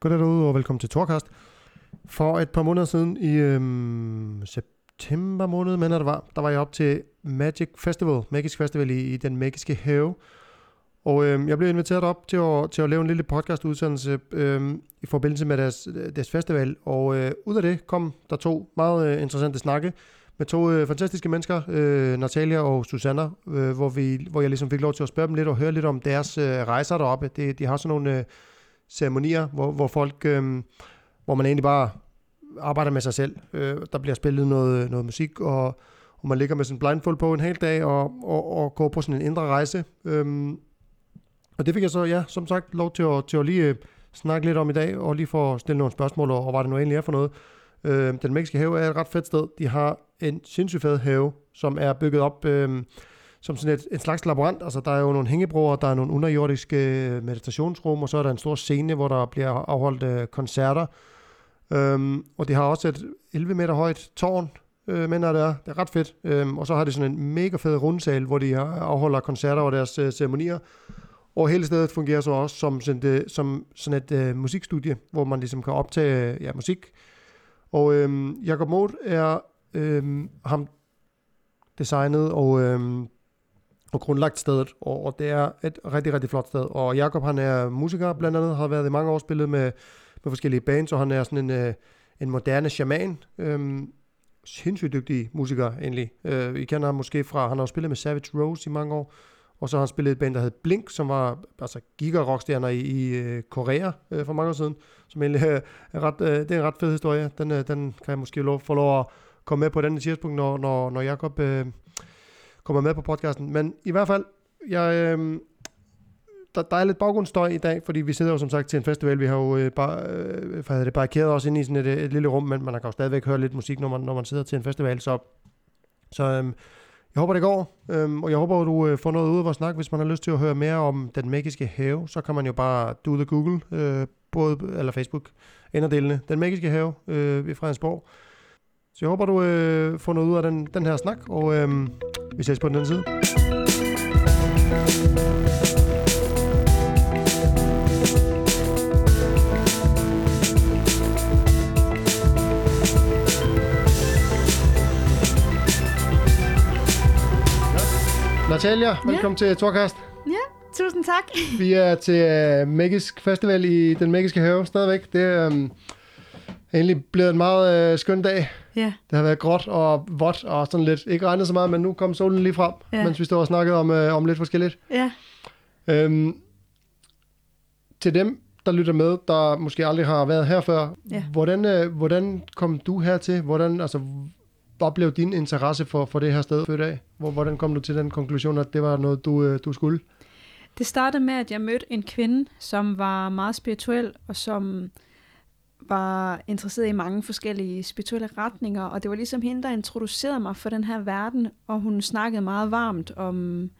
Goddag derude, og velkommen til Torkast. For et par måneder siden, i øhm, september måned, mener det var, der var jeg op til Magic Festival, Magisk Festival i, i den magiske have. Og øhm, jeg blev inviteret op til at, til at lave en lille podcastudsendelse øhm, i forbindelse med deres, deres festival. Og øh, ud af det kom der to meget øh, interessante snakke med to øh, fantastiske mennesker, øh, Natalia og Susanna, øh, hvor, vi, hvor jeg ligesom fik lov til at spørge dem lidt og høre lidt om deres øh, rejser deroppe. De, de har sådan nogle... Øh, ceremonier, hvor, hvor folk, øh, hvor man egentlig bare arbejder med sig selv. Øh, der bliver spillet noget, noget musik, og, og man ligger med sin blindfold på en hel dag, og, og, og går på sådan en indre rejse. Øh, og det fik jeg så, ja, som sagt, lov til at, til at lige øh, snakke lidt om i dag, og lige få stille nogle spørgsmål, og, og hvad det nu egentlig er for noget. Øh, den mexiske have er et ret fedt sted. De har en sindssygt fed have, som er bygget op... Øh, som sådan et, en slags laborant. Altså, der er jo nogle hængebroer, der er nogle underjordiske øh, meditationsrum, og så er der en stor scene, hvor der bliver afholdt øh, koncerter. Øhm, og de har også et 11 meter højt tårn, øh, mener det er. Det er ret fedt. Øhm, og så har de sådan en mega fed rundsal, hvor de øh, afholder koncerter og deres øh, ceremonier. Og hele stedet fungerer så også som sådan, det, som sådan et øh, musikstudie, hvor man ligesom kan optage øh, ja, musik. Og øh, Jacob Moth er øh, ham designet og øh, og grundlagt stedet, og, og det er et rigtig, rigtig flot sted. Og Jakob han er musiker blandt andet, har været i mange år spillet med, med forskellige bands, og han er sådan en, øh, en moderne shaman. Øhm, sindssygt dygtig musiker egentlig. Øh, I kender ham måske fra, han har spillet med Savage Rose i mange år, og så har han spillet et band, der hed Blink, som var altså giga-rockstjerner i, i øh, Korea øh, for mange år siden, som egentlig øh, er ret, øh, det er en ret fed historie. Den, øh, den kan jeg måske lov, få lov at komme med på den tidspunkt, når, når, når Jakob øh, kommer med på podcasten. Men i hvert fald, jeg, øh, der, der er lidt baggrundsstøj i dag, fordi vi sidder jo som sagt til en festival. Vi har jo øh, bare, øh, hvad det, barrikeret os ind i sådan et, øh, et lille rum, men man kan jo stadigvæk høre lidt musik, når man, når man sidder til en festival. Så, så øh, jeg håber, det går, øh, og jeg håber, at du øh, får noget ud af vores snak. Hvis man har lyst til at høre mere om den magiske have, så kan man jo bare do the Google, øh, både, eller Facebook, inderdelene. Den magiske have øh, i Fredensborg. Så jeg håber, du øh, får noget ud af den, den her snak, og øh, vi ses på den anden side. Natalia, velkommen ja. til Torkast. Ja, tusind tak. Vi er til uh, Magisk Festival i den magiske have stadigvæk. Det er um, egentlig blevet en meget uh, skøn dag. Ja. Det har været gråt og vådt og sådan lidt. Ikke regnet så meget, men nu kom solen lige frem, ja. mens vi stod og snakkede om, øh, om lidt forskelligt. Ja. Øhm, til dem, der lytter med, der måske aldrig har været her før, ja. hvordan, øh, hvordan kom du hertil? Hvordan, altså, hvad blev din interesse for, for det her sted før dag? Hvordan kom du til den konklusion, at det var noget, du, øh, du skulle? Det startede med, at jeg mødte en kvinde, som var meget spirituel, og som var interesseret i mange forskellige spirituelle retninger, og det var ligesom hende, der introducerede mig for den her verden, og hun snakkede meget varmt om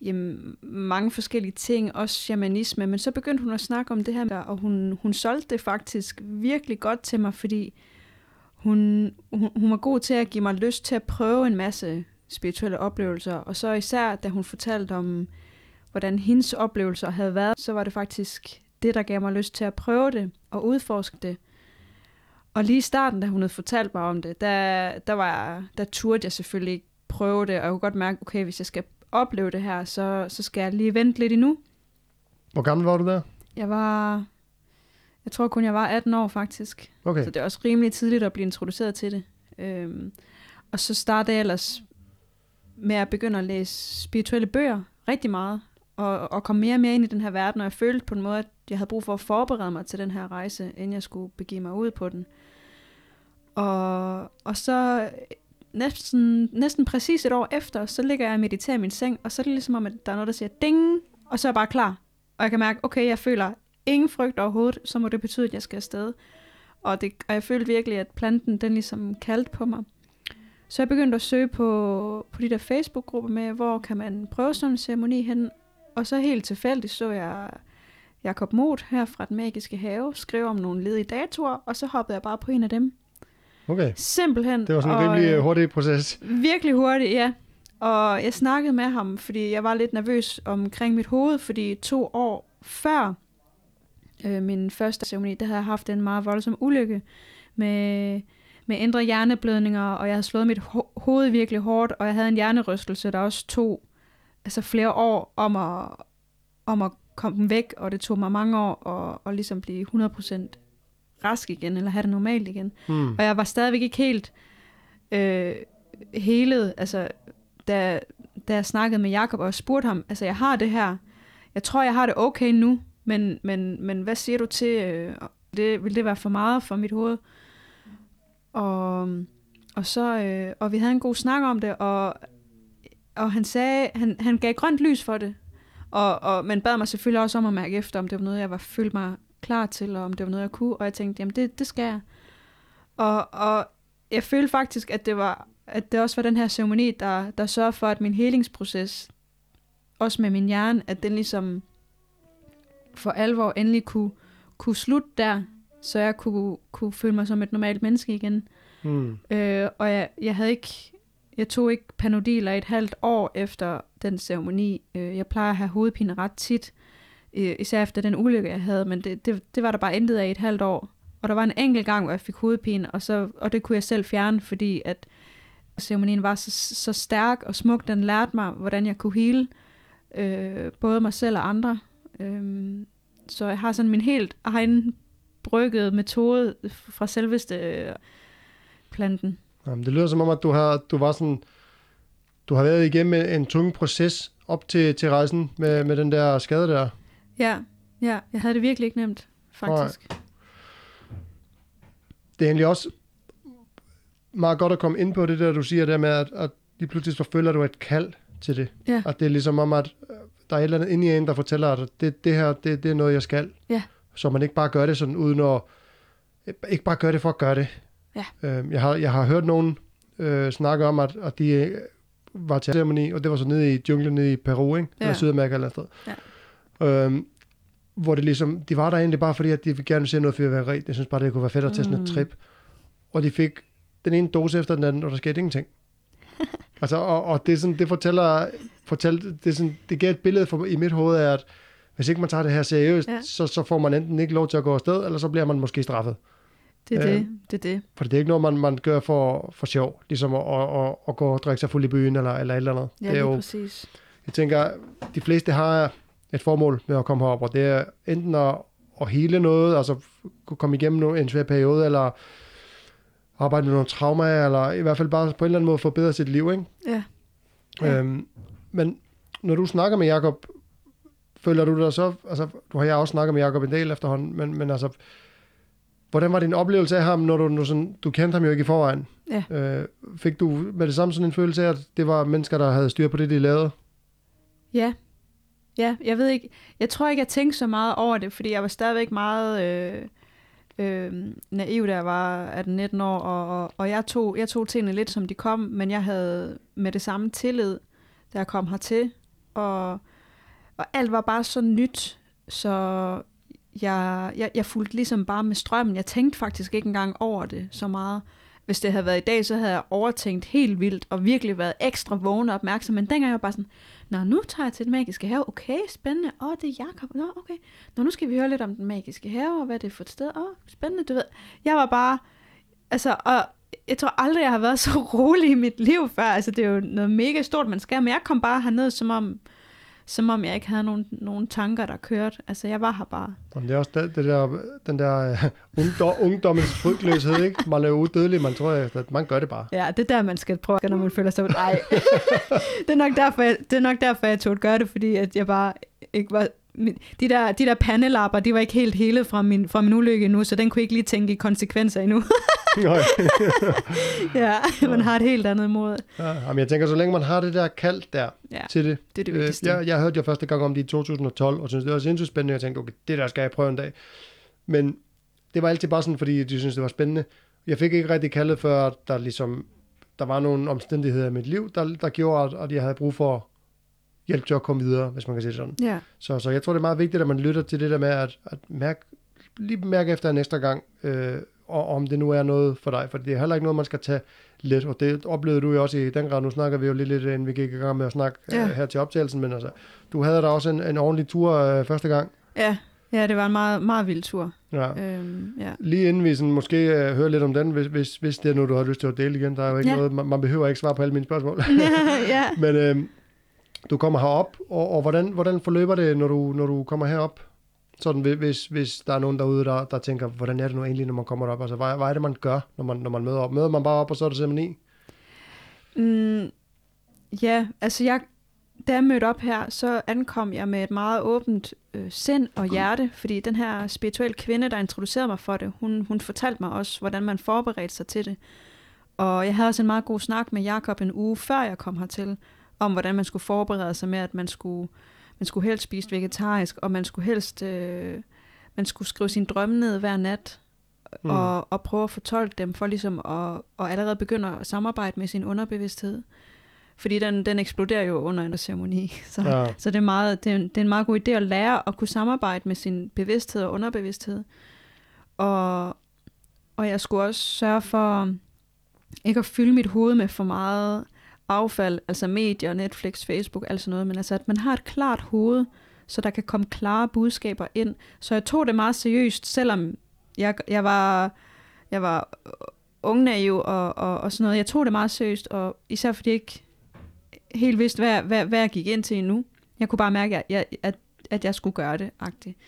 jamen, mange forskellige ting, også shamanisme, men så begyndte hun at snakke om det her, og hun, hun solgte det faktisk virkelig godt til mig, fordi hun, hun, hun var god til at give mig lyst til at prøve en masse spirituelle oplevelser, og så især da hun fortalte om, hvordan hendes oplevelser havde været, så var det faktisk det, der gav mig lyst til at prøve det og udforske det. Og lige i starten, da hun havde fortalt mig om det, der, der, var, der turde jeg selvfølgelig ikke prøve det, og jeg kunne godt mærke, okay, hvis jeg skal opleve det her, så, så skal jeg lige vente lidt endnu. Hvor gammel var du der? Jeg var, jeg tror kun jeg var 18 år faktisk. Okay. Så det er også rimelig tidligt at blive introduceret til det. Øhm, og så startede jeg ellers med at begynde at læse spirituelle bøger rigtig meget og, og kom mere og mere ind i den her verden, og jeg følte på en måde, at jeg havde brug for at forberede mig til den her rejse, inden jeg skulle begive mig ud på den. Og, og så næsten, næsten præcis et år efter, så ligger jeg og mediterer i min seng, og så er det ligesom om, at der er noget, der siger ding, og så er jeg bare klar. Og jeg kan mærke, okay, jeg føler ingen frygt overhovedet, så må det betyde, at jeg skal afsted. Og, det, og jeg følte virkelig, at planten, den ligesom kaldte på mig. Så jeg begyndte at søge på, på de der Facebook-grupper med, hvor kan man prøve sådan en ceremoni hen, og så helt tilfældigt så jeg Jakob Moth her fra Den Magiske Have skrive om nogle ledige datoer, og så hoppede jeg bare på en af dem. Okay. Simpelthen. Det var sådan en rimelig øh, hurtig proces. Virkelig hurtigt, ja. Og jeg snakkede med ham, fordi jeg var lidt nervøs omkring mit hoved, fordi to år før, øh, min første ceremoni, der havde jeg haft en meget voldsom ulykke med, med indre hjerneblødninger, og jeg havde slået mit ho- hoved virkelig hårdt, og jeg havde en hjernerystelse, der også tog altså flere år om at, om at komme den væk, og det tog mig mange år at, at ligesom blive 100% rask igen, eller have det normalt igen. Mm. Og jeg var stadigvæk ikke helt øh, helet, altså da, da jeg snakkede med Jakob og spurgte ham, altså jeg har det her, jeg tror jeg har det okay nu, men, men, men hvad siger du til, øh, det, vil det være for meget for mit hoved? Og, og så, øh, og vi havde en god snak om det, og, og han sagde, han, han gav grønt lys for det, og, og, men bad mig selvfølgelig også om at mærke efter, om det var noget, jeg var følt mig klar til, og om det var noget, jeg kunne, og jeg tænkte, jamen det, det skal jeg. Og, og jeg følte faktisk, at det var at det også var den her ceremoni, der, der sørger for, at min helingsproces, også med min hjerne, at den ligesom for alvor endelig kunne, kunne slutte der, så jeg kunne, kunne føle mig som et normalt menneske igen. Mm. Øh, og jeg, jeg havde ikke, jeg tog ikke panodiler et halvt år efter den ceremoni. Øh, jeg plejer at have hovedpine ret tit, øh, især efter den ulykke, jeg havde, men det, det, det var der bare intet af i et halvt år. Og der var en enkelt gang, hvor jeg fik hovedpine, og, så, og det kunne jeg selv fjerne, fordi at ceremonien var så, så stærk og smuk. Den lærte mig, hvordan jeg kunne hele øh, både mig selv og andre. Øh, så jeg har sådan min helt egen brygget metode fra selveste øh, planten. Jamen, det lyder som om, at du har, du var sådan, du har været igennem en, en tung proces op til, til rejsen med, med den der skade der. Ja, ja, jeg havde det virkelig ikke nemt, faktisk. Nej. Det er egentlig også meget godt at komme ind på det der, du siger der med, at, at lige pludselig så føler du et kald til det. Ja. At det er ligesom om, at øh, der er et eller andet inde i en, der fortæller, at det, det her, det, det er noget, jeg skal. Ja. Så man ikke bare gør det sådan, uden at... Ikke bare gør det for at gøre det. Ja. Øh, jeg, har, jeg har hørt nogen øh, snakke om, at, at de øh, var til ceremoni, og det var så nede i junglen nede i Peru, ikke? Ja. Eller Sydamerika eller et sted. Ja. Øhm, hvor det ligesom, de var der egentlig bare fordi, at de ville gerne se noget fyrværkeri. Jeg synes bare, det kunne være fedt at tage sådan et Mm. trip. Og de fik den ene dose efter den anden, og der skete ingenting. altså, og, og det, sådan, det fortæller, fortæller det, sådan, det giver et billede for, i mit hoved af, at hvis ikke man tager det her seriøst, ja. så, så får man enten ikke lov til at gå afsted, eller så bliver man måske straffet. Det er Ja. det, det er det. For det er ikke noget, man, man gør for, for sjov, ligesom at, at, at, at gå og drikke sig fuld i byen, eller, eller et eller andet. Ja, det er jo, præcis. jeg tænker, de fleste har et formål med at komme herop, og det er enten at, at hele noget, altså komme igennem en svær periode, eller arbejde med nogle traumer, eller i hvert fald bare på en eller anden måde forbedre sit liv, ikke? Ja. Ja. Ja. Øhm, men når du snakker med Jakob, føler du dig så, altså du har jeg også snakket med Jakob en del efterhånden, men, men altså, hvordan var din oplevelse af ham, når du, nu sådan, du kendte ham jo ikke i forvejen? Ja. Øh, fik du med det samme sådan en følelse af, at det var mennesker, der havde styr på det, de lavede? Ja. Ja, jeg ved ikke. Jeg tror ikke, jeg tænkte så meget over det, fordi jeg var stadigvæk meget øh, øh, naiv, da jeg var 18-19 år, og, og, og jeg, tog, jeg tog tingene lidt, som de kom, men jeg havde med det samme tillid, da jeg kom hertil, og, og alt var bare så nyt, så jeg, jeg, jeg fulgte ligesom bare med strømmen. Jeg tænkte faktisk ikke engang over det så meget. Hvis det havde været i dag, så havde jeg overtænkt helt vildt, og virkelig været ekstra vågen og opmærksom, men dengang jeg var bare sådan, Nå, nu tager jeg til den magiske have. Okay, spændende. Åh, oh, det er Jakob. Nå, okay. Nå, nu skal vi høre lidt om den magiske have, og hvad det er for et sted. Åh, oh, spændende, du ved. Jeg var bare... Altså, og jeg tror aldrig, jeg har været så rolig i mit liv før. Altså, det er jo noget mega stort, man skal. Men jeg kom bare herned, som om, som om jeg ikke havde nogen, nogen tanker, der kørte. Altså, jeg var her bare. Jamen, det er også det, det der, den der uh, ungdom, ungdommens frygtløshed, ikke? Man er udødelig, man tror, at man gør det bare. Ja, det er der, man skal prøve, når man føler sig... Nej, det, er nok derfor, jeg, det er nok derfor, jeg tog at gøre det, fordi at jeg bare ikke var... De der, de der pandelapper, de var ikke helt hele fra min, fra min ulykke endnu, så den kunne ikke lige tænke i konsekvenser endnu. Ja, man har et helt andet mod. ja, jamen, jeg tænker, så længe man har det der kald der Ja, til det. det er det Øh, vigtigste. jeg, jeg hørte jo første gang om det i 2012, og synes det var sindssygt spændende. Jeg tænkte, okay, det der skal jeg prøve en dag. Men det var altid bare sådan, fordi de synes det var spændende. Jeg fik ikke rigtig kaldet, før der ligesom, der var nogle omstændigheder i mit liv, der, der gjorde, at, at jeg havde brug for hjælp til at komme videre, hvis man kan sige sådan. Ja, Så, så jeg tror, det er meget vigtigt, at man lytter til det der med at, at mærke, lige mærke efter ekstra gang, øh, og om det nu er noget for dig. For det er heller ikke noget, man skal tage let, og det oplevede du jo også i den grad. Nu snakker vi jo lidt, lidt inden vi gik i gang med at snakke Ja. ja. øh, her til optagelsen, men altså, du havde da også en, en ordentlig tur øh, første gang. ja, Ja, det var en meget, meget vild tur. Ja. Øhm, ja. Lige inden vi sådan måske uh, hører lidt om den, hvis, hvis, hvis det er noget, du har lyst til at dele igen. Der er jo ikke Ja. noget, man, man behøver ikke svare på alle mine spørgsmål. ja. Men øh, du kommer herop, og, og hvordan, hvordan forløber det, når du, når du kommer herop? Sådan, hvis- hvis, der er nogen derude, der, der tænker, hvordan er det nu egentlig, når man kommer op? Altså, hvad, hvad er det, man gør, når man, når man møder op? Møder man bare op, og så er det ceremoni? Mm, ja, altså jeg, da jeg mødte op her, så ankom jeg med et meget åbent øh, sind og hjerte, fordi den her spirituelle kvinde, der introducerede mig for det, hun, hun fortalte mig også, hvordan man forberedte sig til det. Og jeg havde også en meget god snak med Jakob en uge før jeg kom hertil, om hvordan man skulle forberede sig med, at man skulle, man skulle helst spise vegetarisk, og man skulle helst øh, man skulle skrive sin drømme ned hver nat, Mm. og, og prøve at fortolke dem, for ligesom at, og allerede begynde at samarbejde med sin underbevidsthed. Fordi den, den eksploderer jo under en ceremoni. Så, Ja. så det, er meget, det, er en, det er en meget god idé at lære at kunne samarbejde med sin bevidsthed og underbevidsthed. Og, og jeg skulle også sørge for ikke at fylde mit hoved med for meget affald, altså medier, Netflix, Facebook, alt sådan noget, men altså at man har et klart hoved, så der kan komme klare budskaber ind. Så jeg tog det meget seriøst, selvom jeg, jeg var, jeg var ung naiv og, og, og sådan noget. Jeg tog det meget seriøst, og især fordi jeg ikke helt vidste, hvad, hvad, hvad jeg gik ind til endnu. Jeg kunne bare mærke, at jeg, at, at jeg skulle gøre det, agtigt.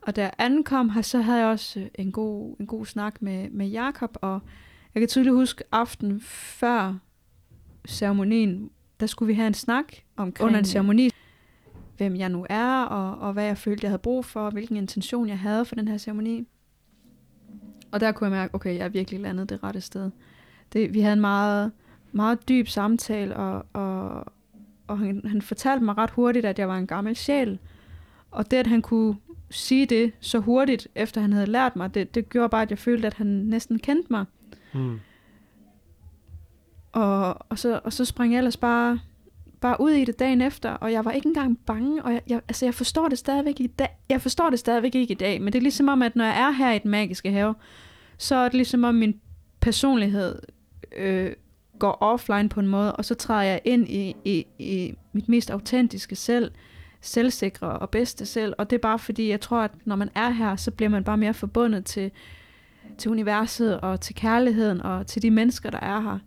Og da jeg ankom her, så havde jeg også øh, en god, en god snak med, med Jakob, og jeg kan tydeligt huske aften før ceremonien, der skulle vi have en snak omkring under en ceremoni, hvem jeg nu er, og, og hvad jeg følte, jeg havde brug for, og hvilken intention jeg havde for den her ceremoni. Og der kunne jeg mærke, okay, jeg er virkelig landet det rette sted. Det, vi havde en meget, meget dyb samtale, og, og, og han, han fortalte mig ret hurtigt, at jeg var en gammel sjæl. Og det, at han kunne sige det så hurtigt, efter han havde lært mig, det, det gjorde bare, at jeg følte, at han næsten kendte mig. Mm. Og, og, så, og så sprang jeg ellers bare, bare ud i det dagen efter, og jeg var ikke engang bange, og jeg, jeg, altså jeg forstår det stadigvæk i dag. Jeg forstår det stadigvæk ikke i dag, men det er ligesom om, at når jeg er her i den magiske have, så er det ligesom om min personlighed øh, går offline på en måde, og så træder jeg ind i, i, i mit mest autentiske selv, selvsikre og bedste selv, og det er bare fordi, jeg tror, at når man er her, så bliver man bare mere forbundet til, til universet og til kærligheden og til de mennesker, der er her.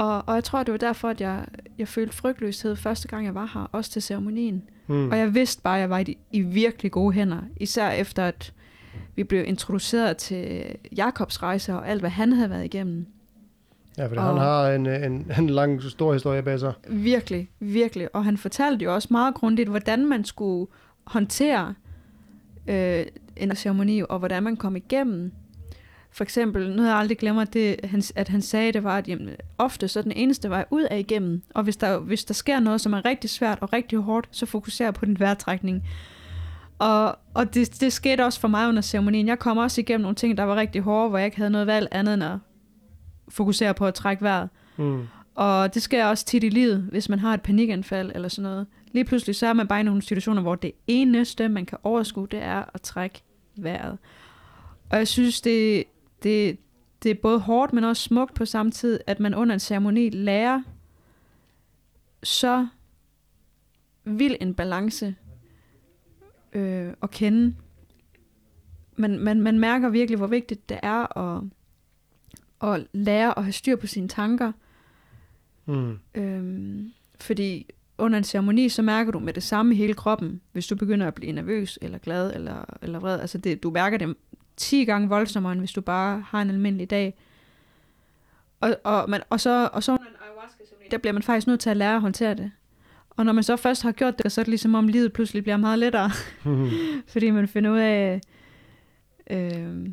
Og, og jeg tror, det var derfor, at jeg, jeg følte frygtløshed første gang, jeg var her, også til ceremonien. Mm. Og jeg vidste bare, at jeg var i, i virkelig gode hænder. Især efter, at vi blev introduceret til Jakobs rejse og alt, hvad han havde været igennem. Ja, for og- han har en, en, en lang, stor historie bag sig. Virkelig, virkelig. Og han fortalte jo også meget grundigt, hvordan man skulle håndtere øh, en ceremoni, og hvordan man kom igennem. For eksempel, noget jeg aldrig glemmer, det, han, at han sagde, det var, at jamen, ofte så er den eneste vej ud af igennem. Og hvis der, hvis der sker noget, som er rigtig svært og rigtig hårdt, så fokuser på den vejrtrækning. Og, og det, det skete også for mig under ceremonien. Jeg kom også igennem nogle ting, der var rigtig hårde, hvor jeg ikke havde noget valg andet end at fokusere på at trække vejret. Mm. Og det sker også tit i livet, hvis man har et panikanfald eller sådan noget. Lige pludselig så er man bare i nogle situationer, hvor det eneste, man kan overskue, det er at trække vejret. Og jeg synes, det, det, det er både hårdt, men også smukt på samme tid, at man under en ceremoni lærer så vild en balance øh, at kende. Man, man, man mærker virkelig, hvor vigtigt det er at, at lære at have styr på sine tanker. Mm. Øhm, fordi under en ceremoni, så mærker du med det samme hele kroppen, hvis du begynder at blive nervøs, eller glad, eller, eller vred. Altså det, du mærker det 10 gange voldsommere, end hvis du bare har en almindelig dag. Og, og, man, og, så, og så der bliver man faktisk nødt til at lære at håndtere det. Og når man så først har gjort det, så er det ligesom om livet pludselig bliver meget lettere. Fordi man finder ud af, øh,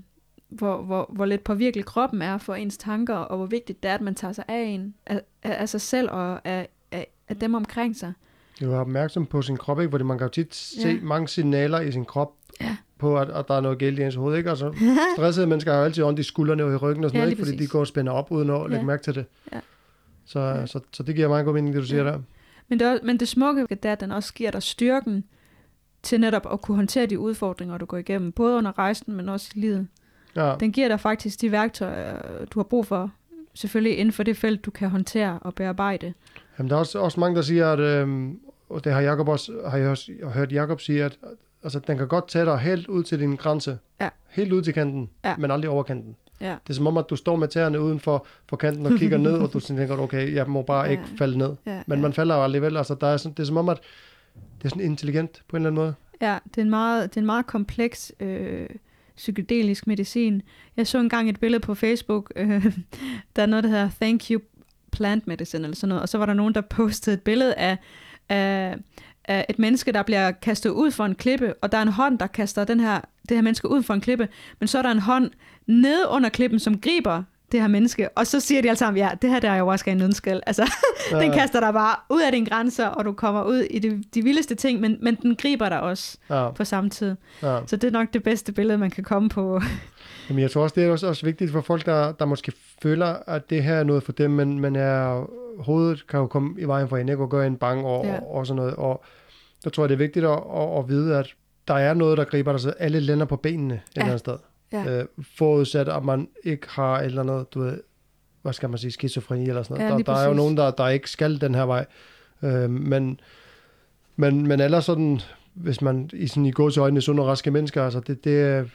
hvor, hvor, hvor lidt påvirkelig kroppen er for ens tanker, og hvor vigtigt det er, at man tager sig af en, af, af, sig selv og af, af, af dem omkring sig. Du er opmærksom på sin krop, ikke? Fordi man kan jo tit se Ja. mange signaler i sin krop, Ja. På at, at der er noget galt i ens hoved, ikke? Altså, stressede mennesker har jo altid ondt i skuldrene og i ryggen og sådan Ja, noget, ikke? Fordi de går og spænder op uden at lægge Ja. mærke til det. Ja. Så, Ja. så, så det giver meget god mening, det du siger Ja. der. Men det, men det smukke det er, at den også giver dig styrken til netop at kunne håndtere de udfordringer, du går igennem, både under rejsen, men også i livet. Ja. Den giver dig faktisk de værktøjer, du har brug for, selvfølgelig inden for det felt, du kan håndtere og bearbejde. Jamen, der er også, også mange, der siger, at, øhm, og det har Jacob også, har jeg også hørt Jacob sige, at, altså, den kan godt tage dig helt ud til din grænse. Ja. Helt ud til kanten, Ja. men aldrig over kanten. Ja. Det er som om, at du står med tæerne uden for, for kanten og kigger ned, og du tænker, okay, jeg må bare Ja. ikke falde ned. Ja, Men ja. man falder jo alligevel. Altså, der er sådan, det er som om, at det er sådan intelligent på en eller anden måde. Ja, det er en meget, det er en meget kompleks øh, psykedelisk medicin. Jeg så engang et billede på Facebook, øh, der er noget, der hedder Thank You Plant Medicine, eller sådan noget, og så var der nogen, der postede et billede af, af, af et menneske, der bliver kastet ud for en klippe, og der er en hånd, der kaster den her, det her menneske ud for en klippe, men så er der en hånd nede under klippen, som griber det her menneske, og så siger de alle sammen, ja, det her der er jo også en nødskal. Altså, den kaster dig bare ud af dine grænser, og du kommer ud i de, de vildeste ting, men, men den griber dig også Ja, på samme tid. ja. Så det er nok det bedste billede, man kan komme på. Jamen, jeg tror også, det er også, også vigtigt for folk, der, der måske føler, at det her er noget for dem, men, men er, hovedet kan jo komme i vejen for en, ikke? Og gøre en bange og, Ja. og, og sådan noget. Og der tror jeg, det er vigtigt at, at, at vide, at der er noget, der griber dig, så alle lænder på benene et Ja. eller andet sted. Ja. Øh, forudsat, at man ikke har et eller andet, du ved, hvad skal man sige, skizofreni eller sådan noget. Ja, der, der er jo nogen, der, der ikke skal den her vej. Øh, men, men, men ellers sådan, hvis man i, sådan, i går til øjnene sunde og raske mennesker, altså det, det er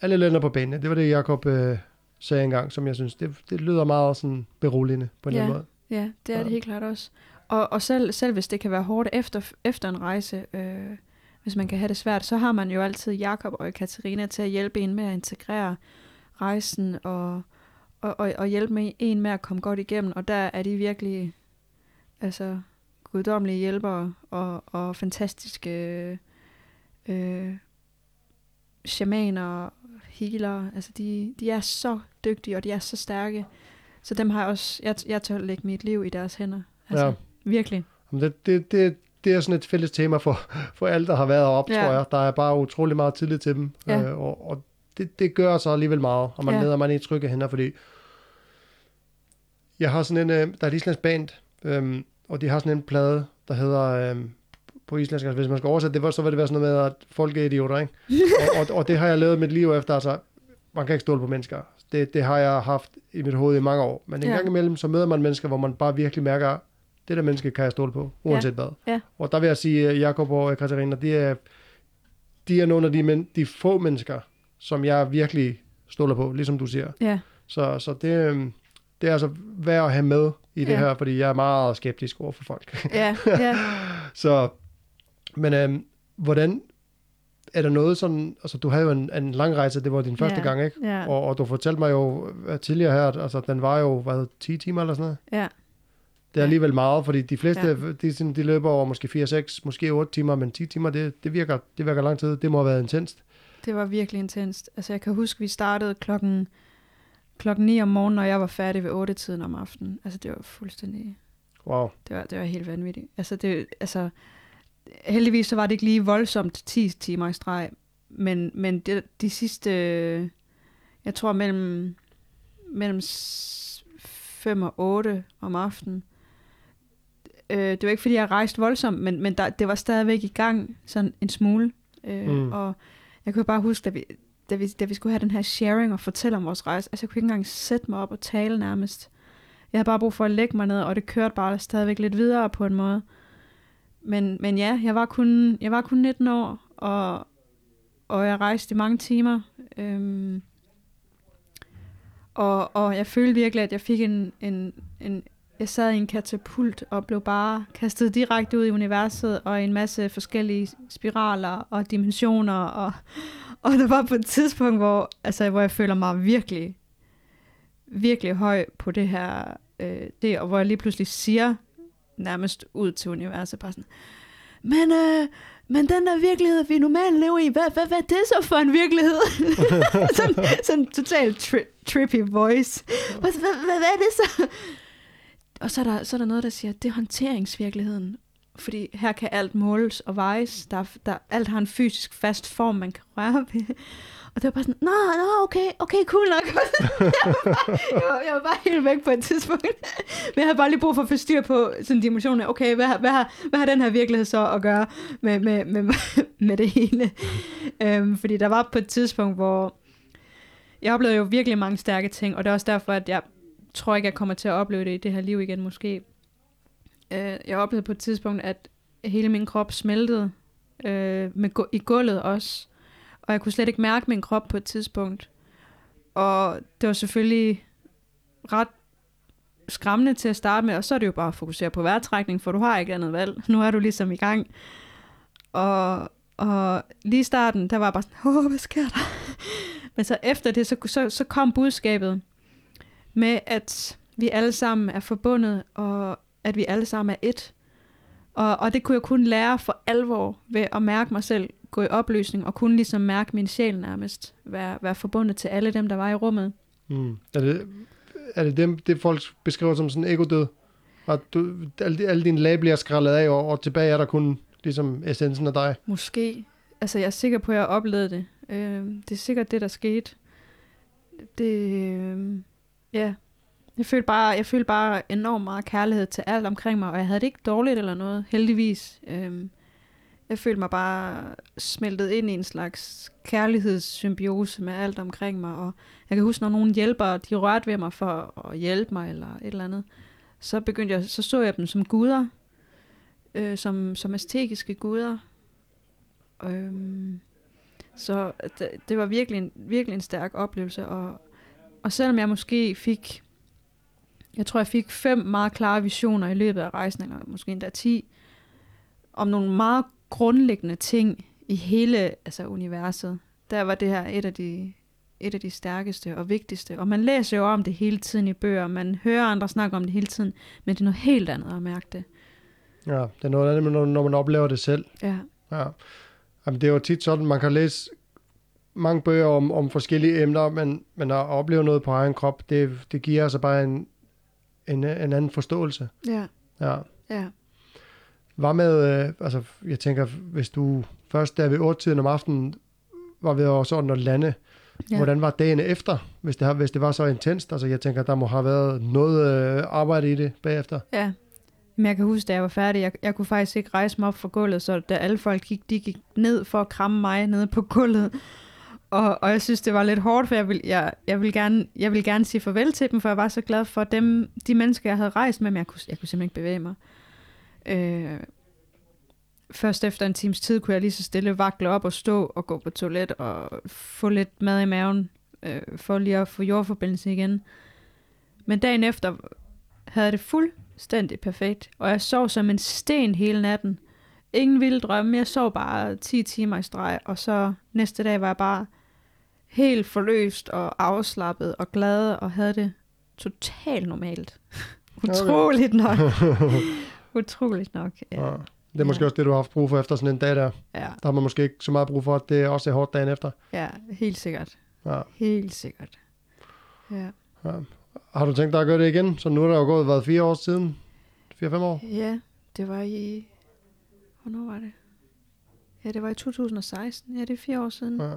alle lænder på benene. Det var det, Jacob øh, sagde engang, som jeg synes, det, det lyder meget sådan beroligende på en Ja. eller anden måde. Ja, det er Ja. det helt klart også. Og, og selv, selv hvis det kan være hårdt efter, efter en rejse, øh, hvis man kan have det svært, så har man jo altid Jakob og Katarina til at hjælpe en med at integrere rejsen og, og, og, og hjælpe med en med at komme godt igennem. Og der er de virkelig altså, guddommelige hjælpere og, og fantastiske øh, shamaner, healer. Altså, de, de er så dygtige, og de er så stærke. Så dem har jeg også, jeg, jeg tør lægge mit liv i deres hænder. Altså, Ja. virkelig. Jamen, Det, det, det, det er sådan et fælles tema for, for alle, der har været op, Ja. tror jeg. Der er bare utrolig meget tillid til dem. Ja. Øh, og og det, det gør så alligevel meget, og man Ja. ja. man i trygge hænder, fordi jeg har sådan en, øh, der er et islandsk band, øhm, og de har sådan en plade, der hedder, øhm, på islandsk, altså hvis man skal oversætte det, så vil det være sådan noget med, at folk er idioter, ikke? og, og, og det har jeg lavet mit liv efter, altså, man kan ikke stole på mennesker. Det, det har jeg haft i mit hoved i mange år. Men en Ja. gang imellem, så møder man mennesker, hvor man bare virkelig mærker, det der menneske kan jeg stole på, uanset hvad. Ja. Og der vil jeg sige, at Jacob og Katarina, de er, de er nogle af de, men, de få mennesker, som jeg virkelig stoler på, ligesom du siger. Ja, Så, så det, øhm, det er altså værd at have med i det Ja. her, fordi jeg er meget skeptisk over for folk. ja, ja. så, men øhm, hvordan, er der noget sådan, altså du havde jo en, en lang rejse, det var din første Ja. gang, ikke? ja, Og, og du fortalte mig jo øh, tidligere her, at altså, den var jo, hvad, 10 timer eller sådan noget? ja. Det er alligevel meget, fordi de fleste, Ja. de, sådan, de løber over måske 4-6, måske 8 timer, men 10 timer, det, det, virker, det virker lang tid. Det må have været intenst. Det var virkelig intenst. Altså, jeg kan huske, vi startede klokken, klokken 9 om morgenen, og jeg var færdig ved 8 tiden om aftenen. Altså, det var fuldstændig... Wow. Det var, det var helt vanvittigt. Altså, det, altså, heldigvis så var det ikke lige voldsomt 10 timer i streg, men, men det, de sidste, jeg tror mellem, mellem 5 og 8 om aftenen, øh, det var ikke fordi, jeg rejste voldsomt, men, men der, det var stadigvæk i gang sådan en smule. Øh, Mm. mm. Og jeg kunne bare huske, da vi, da, vi, da vi skulle have den her sharing og fortælle om vores rejse, altså jeg kunne ikke engang sætte mig op og tale nærmest. Jeg havde bare brug for at lægge mig ned, og det kørte bare stadigvæk lidt videre på en måde. Men, men ja, jeg var, kun, jeg var kun 19 år, og, og jeg rejste i mange timer. Øhm, og, og jeg følte virkelig, at jeg fik en, en, en... Jeg sad i en katapult og blev bare kastet direkte ud i universet, og i en masse forskellige spiraler og dimensioner. Og, og der var på et tidspunkt, hvor, altså, hvor jeg føler mig virkelig, virkelig høj på det her, øh, det, og hvor jeg lige pludselig siger nærmest ud til universet, bare sådan, men, øh, men den der virkelighed, vi normalt lever i, hvad, hvad, hvad er det så for en virkelighed? sådan, sådan total tri- trippy voice. Hvad, hvad, hvad, hvad er det så? Og så er, der, så er der noget, der siger, det er håndteringsvirkeligheden. Fordi her kan alt måles og vejes. Der, der, alt har en fysisk fast form, man kan røre ved. Og det var bare sådan, nå, nå, okay, okay, cool nok. jeg, var bare, jeg, var, jeg var bare helt væk på et tidspunkt. Men jeg havde bare lige brug for at forstyrre på sådan dimensionen. af, Okay, hvad, hvad, har, hvad har den her virkelighed så at gøre med, med, med, med det hele? øhm, fordi der var på et tidspunkt, hvor jeg oplevede jo virkelig mange stærke ting, og det er også derfor, at jeg tror ikke, jeg kommer til at opleve det i det her liv igen måske. Øh, jeg oplevede på et tidspunkt, at hele min krop smeltede øh, med gu- i gulvet også. Og jeg kunne slet ikke mærke min krop på et tidspunkt. Og det var selvfølgelig ret skræmmende til at starte med, og så er det jo bare at fokusere på vejrtrækning, for du har ikke andet valg. Nu er du ligesom i gang. Og, og lige i starten, der var jeg bare sådan, åh, hvad sker der? Men så efter det, så, så, så kom budskabet med, at vi alle sammen er forbundet, og at vi alle sammen er et. Og, og det kunne jeg kun lære for alvor ved at mærke mig selv gå i opløsning, og kunne ligesom mærke min sjæl nærmest, være, være forbundet til alle dem, der var i rummet. Mm. Er det, er det dem, det folk beskriver som sådan ego-død? At du, alle, alle dine lag bliver skrællet af, og, og tilbage er der kun ligesom essensen af dig. Måske. Altså, jeg er sikker på, at jeg oplevede det. Øh, det er sikkert det, der skete. Det, øh, ja. Jeg følte, bare, jeg følte bare enormt meget kærlighed til alt omkring mig, og jeg havde det ikke dårligt eller noget, heldigvis. Øhm, jeg følte mig bare smeltet ind i en slags kærlighedssymbiose med alt omkring mig, og jeg kan huske, når nogen hjælper, de rørte ved mig for at hjælpe mig, eller et eller andet, så begyndte jeg, så så jeg dem som guder, øh, som, som æstetiske guder. Øhm, så det, det var virkelig en, virkelig en stærk oplevelse, og, og selvom jeg måske fik, jeg tror jeg fik fem meget klare visioner i løbet af rejsen, eller måske endda ti, om nogle meget grundlæggende ting i hele altså universet, der var det her et af de et af de stærkeste og vigtigste. Og man læser jo om det hele tiden i bøger, man hører andre snakke om det hele tiden, men det er noget helt andet at mærke det. Ja, det er noget andet, når, når man oplever det selv. Ja, Ja. Jamen, det er jo tit sådan, man kan læse mange bøger om, om forskellige emner, men, men at opleve noget på egen krop, det, det giver altså bare en, en, en anden forståelse. ja, Ja. ja. Hvad med, øh, altså jeg tænker, hvis du først der ved 8 tiden om aftenen var ved at sådan at lande, Ja. hvordan var dagen efter, hvis det, hvis det var så intenst? Altså jeg tænker, der må have været noget øh, arbejde i det bagefter. Ja. Men jeg kan huske, da jeg var færdig, jeg, jeg kunne faktisk ikke rejse mig op fra gulvet, så da alle folk gik, de gik ned for at kramme mig nede på gulvet. Og, og jeg synes, det var lidt hårdt, for jeg ville, jeg, jeg, ville gerne, jeg ville gerne sige farvel til dem, for jeg var så glad for dem, de mennesker, jeg havde rejst med, men jeg kunne, jeg kunne simpelthen ikke bevæge mig. Øh, først efter en times tid kunne jeg lige så stille vakle op og stå og gå på toilet og få lidt mad i maven, øh, for lige at få jordforbindelse igen. Men dagen efter havde jeg det fuldstændig perfekt, og jeg sov som en sten hele natten. Ingen vilde drømme, jeg sov bare 10 timer i streg, og så næste dag var jeg bare helt forløst og afslappet og glad og havde det totalt normalt. Utroligt nok. Utroligt nok, ja. Ja. Det er måske Ja. også det, du har haft brug for efter sådan en dag der. Ja, Der har man måske ikke så meget brug for, at det også er hårdt dagen efter. ja helt sikkert. Ja. Helt sikkert. Ja. Ja. Har du tænkt dig at gøre det igen? Så nu er der jo gået, hvad, fire år siden? Fire-fem år? ja, det var i... Hvornår var det? Ja, det var i 2016. Ja, det er fire år siden. Ja.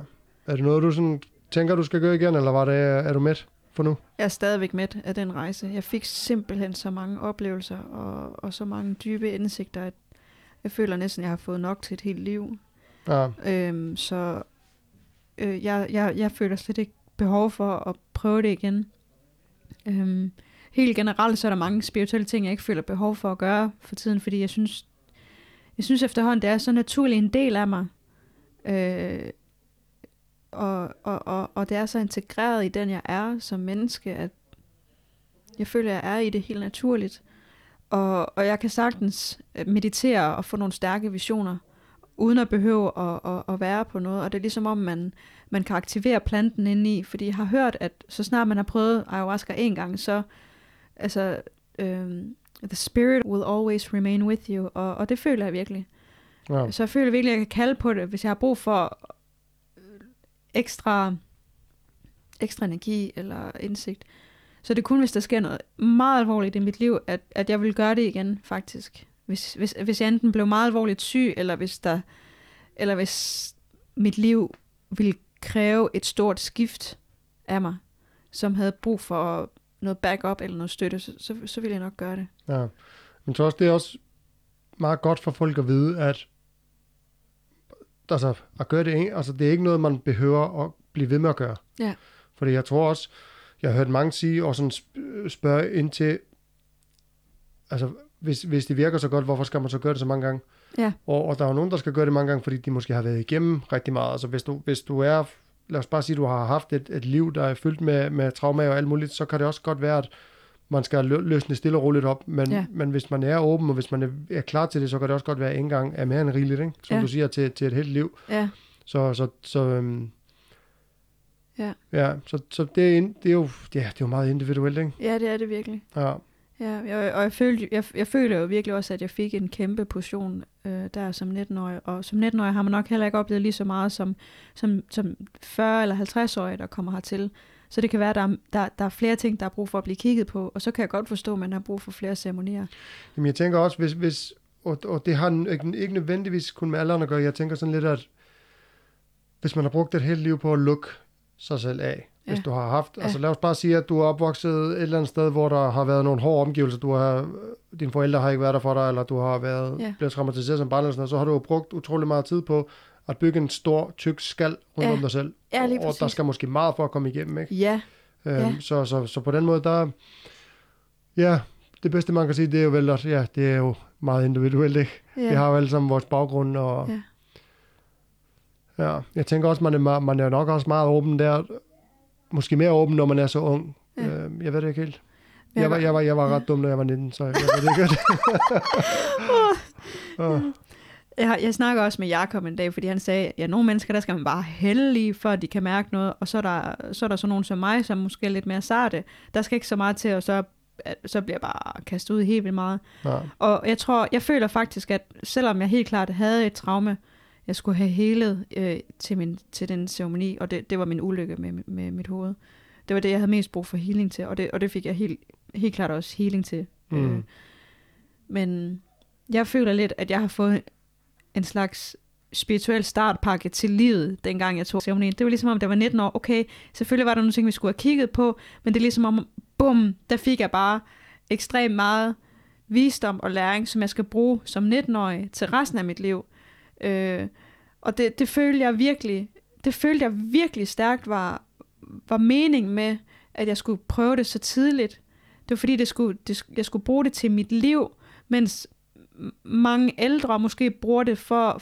Er det noget, du sådan, tænker, du skal gøre igen, eller var det, er du med for nu? Jeg er stadigvæk med af den rejse. Jeg fik simpelthen så mange oplevelser og, og så mange dybe indsigter, at jeg føler næsten, at jeg har fået nok til et helt liv. Ja. Øhm, så øh, jeg, jeg, jeg føler slet ikke behov for at prøve det igen. Øhm, helt generelt så er der mange spirituelle ting, jeg ikke føler behov for at gøre for tiden, fordi jeg synes, jeg synes efterhånden, det er så naturlig en del af mig. Øh, og, og, og, og det er så integreret i den, jeg er som menneske, at jeg føler, jeg er i det helt naturligt. Og, og jeg kan sagtens øh, meditere og få nogle stærke visioner, uden at behøve at, at, at være på noget. Og det er ligesom om, man, man kan aktivere planten indeni, fordi jeg har hørt, at så snart man har prøvet ayahuasca en gang, så altså, øhm, the spirit will always remain with you, og, og det føler jeg virkelig. ja. Så jeg føler virkelig, at jeg kan kalde på det, hvis jeg har brug for ekstra, ekstra energi eller indsigt. Så det er kun, hvis der sker noget meget alvorligt i mit liv, at, at jeg vil gøre det igen, faktisk. Hvis, hvis, hvis jeg enten blev meget alvorligt syg, eller hvis, der, eller hvis mit liv ville kræve et stort skift af mig, som havde brug for noget backup eller noget støtte, så, så, så ville jeg nok gøre det. Ja. Men så også, det er også meget godt for folk at vide, at altså, at gøre det, altså, det er ikke noget, man behøver at blive ved med at gøre. Ja. Fordi jeg tror også, jeg har hørt mange sige, og sådan sp- spørge ind til, altså, hvis, hvis det virker så godt, hvorfor skal man så gøre det så mange gange? Ja. Og, og der er jo nogen, der skal gøre det mange gange, fordi de måske har været igennem rigtig meget. Altså hvis du, hvis du er, lad os bare sige, du har haft et, et liv, der er fyldt med, med traumer og alt muligt, så kan det også godt være, at man skal lø- løsne stille og roligt op. Men, Ja. men hvis man er åben, og hvis man er, klar til det, så kan det også godt være, at en gang er mere end rigeligt, ikke? som Ja. du siger, til, til et helt liv. Ja, Så, så, så, øhm, Ja. ja, så, så det, er, det, er jo, ja, det er jo meget individuelt, ikke? ja det er det virkelig. Ja. Ja, jeg, og jeg, følte, jeg, jeg føler jo virkelig også, at jeg fik en kæmpe portion øh, der som 19-årig. Og som 19-årig har man nok heller ikke oplevet lige så meget som, som, som 40 eller 50-årig, der kommer hertil. Så det kan være, at der, er- der, der er flere ting, der er brug for at blive kigget på. Og så kan jeg godt forstå, at man har brug for flere ceremonier. Jamen, jeg tænker også, hvis, hvis og, og det har ikke, ikke nødvendigvis kun med alderen at gøre, jeg tænker sådan lidt, at hvis man har brugt et helt liv på at lukke sig selv af, ja. hvis du har haft, Ja. altså lad os bare sige, at du er opvokset et eller andet sted, hvor der har været nogle hårde omgivelser, du har, dine forældre har ikke været der for dig, eller du har været, Ja. blevet traumatiseret som barn, eller sådan noget, så har du brugt utrolig meget tid på at bygge en stor, tyk skal rundt Ja. om dig selv. Ja, lige og der skal måske meget for at komme igennem, ikke? Ja, Øhm, Ja. så, så, så på den måde, der... Ja, det bedste man kan sige, det er jo vel, at ja, det er jo meget individuelt, ikke? ja. Vi har jo alle sammen vores baggrund, og... Ja. Ja, jeg tænker også, man er, ma- man er nok også meget åben der. Måske mere åben, når man er så ung. Ja. Øhm, jeg ved det ikke helt. Jeg var, jeg var, jeg var ja. ret dum, når jeg var 19, så jeg ved det ikke helt. Jeg, har- jeg snakker også med Jakob en dag, fordi han sagde, at ja, nogle mennesker, der skal man bare hælde i, for at de kan mærke noget, og så er der, så er der så nogen som mig, som måske er lidt mere sarte. Der skal ikke så meget til, og så, så bliver jeg bare kastet ud helt vildt meget. ja. Og jeg tror, jeg føler faktisk, at selvom jeg helt klart havde et traume, jeg skulle have helet øh, til, min, til den ceremoni, og det, det var min ulykke med, med mit hoved. Det var det, jeg havde mest brug for healing til, og det, og det fik jeg helt, helt klart også healing til. Mm. Øh, men jeg føler lidt, at jeg har fået en slags spirituel startpakke til livet, dengang jeg tog ceremonien. Det var ligesom om, der var 19 år. Okay, selvfølgelig var der nogle ting, vi skulle have kigget på, men det er ligesom om, bum, der fik jeg bare ekstremt meget visdom og læring, som jeg skal bruge som 19-årig til resten af mit liv. Øh, og det, det følte jeg virkelig, det følte jeg virkelig stærkt var, var mening med, at jeg skulle prøve det så tidligt. Det var fordi, det skulle, det, jeg skulle bruge det til mit liv, mens mange ældre måske bruger det for,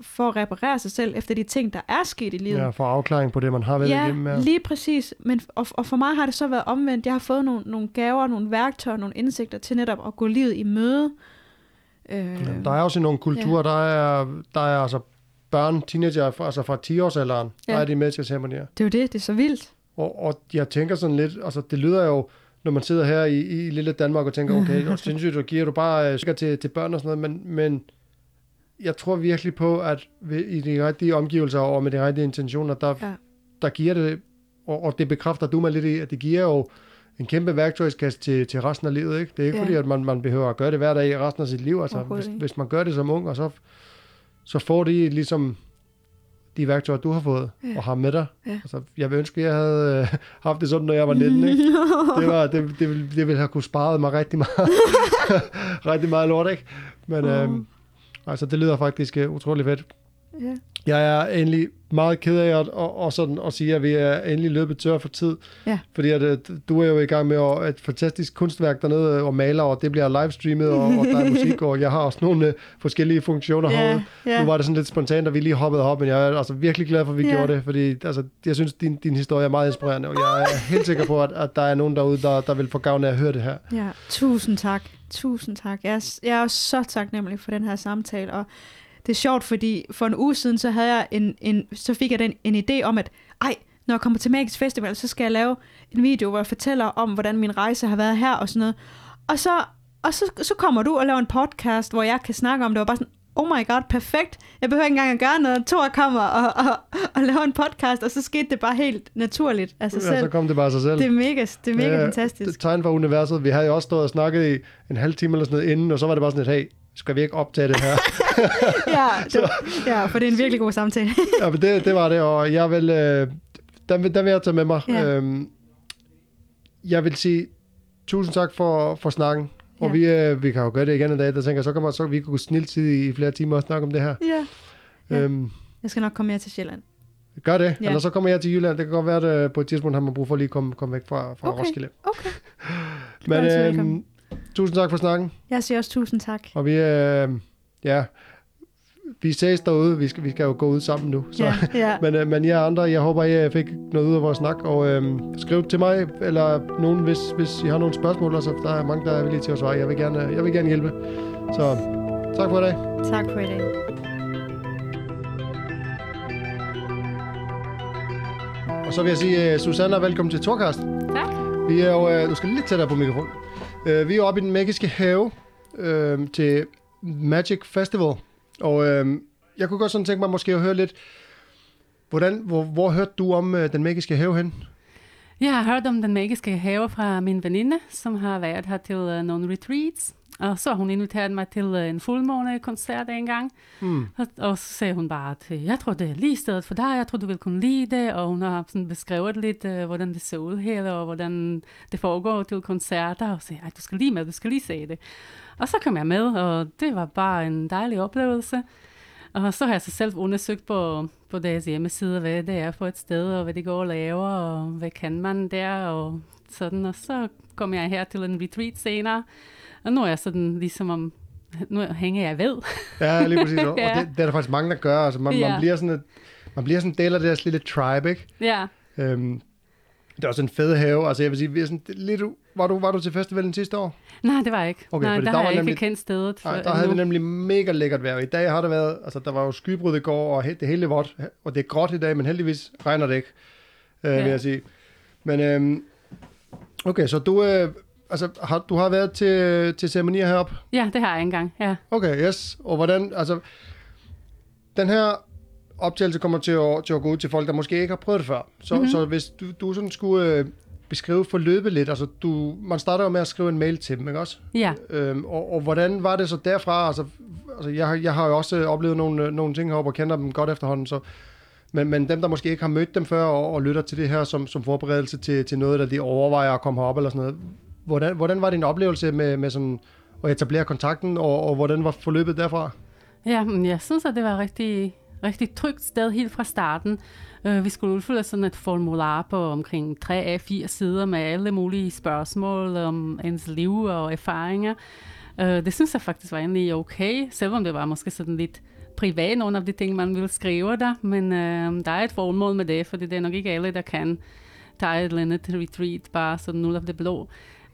for at reparere sig selv efter de ting, der er sket i livet. ja, for afklaring på det, man har været Ja, igennem. Ja. lige præcis. Men, og, og for mig har det så været omvendt. Jeg har fået nogle, nogle gaver, nogle værktøjer, nogle indsigter til netop at gå livet i møde. Øh, Ja, der er også i nogle kulturer, der er, der er altså børn, teenager, fra- altså fra 10-årsalderen, ja. Ja. der er de med til ceremonier. det er jo det, det er så vildt. Og, og jeg tænker sådan lidt, altså det lyder jo, når man sidder her i, i lille Danmark og tænker, okay, det er sindssygt, du giver du bare øh, til, til børn og sådan noget, men, men jeg tror virkelig på, at ved, i de rigtige omgivelser og med de rigtige intentioner, der, Ja. der giver det, og, og det bekræfter du mig lidt i, at det giver jo en kæmpe værktøjskasse til, til resten af livet. Ikke? Det er ikke Ja. fordi, at man, man behøver at gøre det hver dag i resten af sit liv. Altså, hvis, hvis man gør det som ung, og så, så får de ligesom de værktøjer, du har fået Ja. og har med dig. Ja. Altså, jeg vil ønske, at jeg havde øh, haft det sådan, når jeg var 19. Ikke? Det, var, det, det, ville, det ville have kunne spare mig rigtig meget, rigtig meget lort, ikke? Men Åh. øhm, altså, det lyder faktisk uh, utrolig fedt. Ja. Jeg er endelig meget ked af at, og, og sådan, at sige, at vi er endelig løbet tør for tid. Ja. Fordi at, øh, du er jo i gang med at, et fantastisk kunstværk dernede øh, og maler, og det bliver livestreamet, og, og der er musik, og jeg har også nogle uh, forskellige funktioner herude. Ja, ja. Nu var det sådan lidt spontant, at vi lige hoppede op, men jeg er altså virkelig glad for, at vi Ja. gjorde det, fordi altså, jeg synes, din, din historie er meget inspirerende, og jeg er helt sikker på, at, at der er nogen derude, der, der vil få gavn af at høre det her. Ja, tusind tak. Tusind tak. Jeg er, jeg er også så taknemmelig for den her samtale, og det er sjovt, fordi for en uge siden, så, havde jeg en, en, så fik jeg den, en idé om, at ej, når jeg kommer til Magisk Festival, så skal jeg lave en video, hvor jeg fortæller om, hvordan min rejse har været her og sådan noget. Og så, og så, så kommer du og laver en podcast, hvor jeg kan snakke om det, og bare sådan, oh my god, perfekt. Jeg behøver ikke engang at gøre noget. Thor kommer og, og, og laver en podcast, og så skete det bare helt naturligt af sig Ja, så selv. kom det bare af sig selv. Det er mega, det er mega Ja, fantastisk. Det tegn for universet. Vi havde jo også stået og snakket i en halv time eller sådan noget inden, og så var det bare sådan et, hey, skal vi ikke optage det her? ja, det, ja, for det er en virkelig god samtale. ja, men det, det var det, og jeg vil, øh, den, vil- den vil jeg tage med mig. Ja. Øhm, jeg vil sige tusind tak for, for snakken. Og Ja. vi, øh, vi kan jo gøre det igen en dag, der tænker så kan man, så vi kunne snilt tid i flere timer og snakke om det her. ja. Ja. Øhm, Jeg skal nok komme mere til Sjælland. gør det, Ja. eller så kommer jeg til Jylland. Det kan godt være, at øh, på et tidspunkt har man brug for lige at komme, komme væk fra, fra Okay. Roskilde. Okay. Men øhm. Tusind tak for snakken. Jeg siger også tusind tak. Og vi, øh, ja, vi ses derude. Vi skal, vi skal jo gå ud sammen nu. Så. Ja, ja. Men, øh, men jer andre, jeg håber, I fik noget ud af vores snak. Og øh, skriv til mig, eller nogen, hvis, hvis I har nogle spørgsmål. Altså, der er mange, der er villige til at svare. Jeg vil gerne, jeg vil gerne hjælpe. Så tak for i dag. Tak for i dag. Og så vil jeg sige, uh, Susanna, velkommen til Torkast. Tak. Vi er jo, uh, du skal lidt tættere på mikrofonen. Øh, vi er oppe i den magiske have øh, til Magic Festival. Og øh, jeg kunne godt sådan tænke mig måske at høre lidt, hvordan, hvor, hvor hørte du om øh, den magiske have hen? Jeg har hørt om den magiske have fra min veninde, som har været her til øh, nogle retreats. Og så hun inviteret mig til uh, en fuldmåne-koncert engang. Hmm. Og, og så sagde hun bare, at jeg tror, det er lige stedet for dig, jeg tror, du vil kunne lide det. Og hun har sådan beskrevet lidt, uh, hvordan det ser ud her, og hvordan det foregår til koncerter. Og sagde, du skal lige med, du skal lige se det. Og så kom jeg med, og det var bare en dejlig oplevelse. Og så har jeg så selv undersøgt på, på deres hjemmeside, hvad det er for et sted, og hvad det går og laver, og hvad kan man der, og sådan. Og så kom jeg her til en retreat senere, og nu er jeg sådan ligesom om, nu hænger jeg ved. Ja, lige præcis. Og Ja. det, det er der faktisk mange, der gør. Altså, man, Ja. man bliver sådan et, man bliver sådan en del af deres lille tribe, ikke? ja, Øhm, det er også en fed have. Altså, jeg vil sige, vi er sådan lidt... Var du, var du til festivalen sidste år? nej, det var jeg ikke. Okay, nej, der, der har var jeg nemlig- ikke kendt stedet. Nej, der havde vi nemlig mega lækkert vejr. I dag har det været, altså der var jo skybrud i går, og det hele vådt, og det er gråt i dag, men heldigvis regner det ikke, øh, Ja. vil jeg sige. Men øhm, okay, så du, øh, altså, har, du har været til, til ceremonier heroppe? Ja, det har jeg engang, ja. Okay, yes. Og hvordan, altså, den her optagelse kommer til at, til at gå ud til folk, der måske ikke har prøvet det før. Så, Mhm. mm-hmm. så hvis du, du sådan skulle øh, beskrive forløbet lidt, altså du, man starter jo med at skrive en mail til dem, ikke også? Ja, Øhm, og, og hvordan var det så derfra? Altså, altså jeg, har- jeg har jo også øh, oplevet nogle, øh, nogle ting heroppe og kender dem godt efterhånden, så, men, men dem, der måske ikke har mødt dem før og, og lytter til det her som, som forberedelse til, til noget, der de overvejer at komme herop eller sådan noget, hvordan, hvordan var din oplevelse med, med sådan at etablere kontakten, og, og hvordan var forløbet derfra? Ja, men jeg synes, at det var et rigtig, rigtig trygt sted helt fra starten. Uh, vi skulle udfylde sådan et formular på omkring 3 af 4 sider med alle mulige spørgsmål om ens liv og erfaringer. Uh, det synes jeg faktisk var egentlig okay, selvom det var måske sådan lidt privat, nogle af de ting, man ville skrive der. Men uh, der er et formål med det, fordi det er nok ikke alle, der kan tage et eller andet retreat, bare sådan ud af det blå.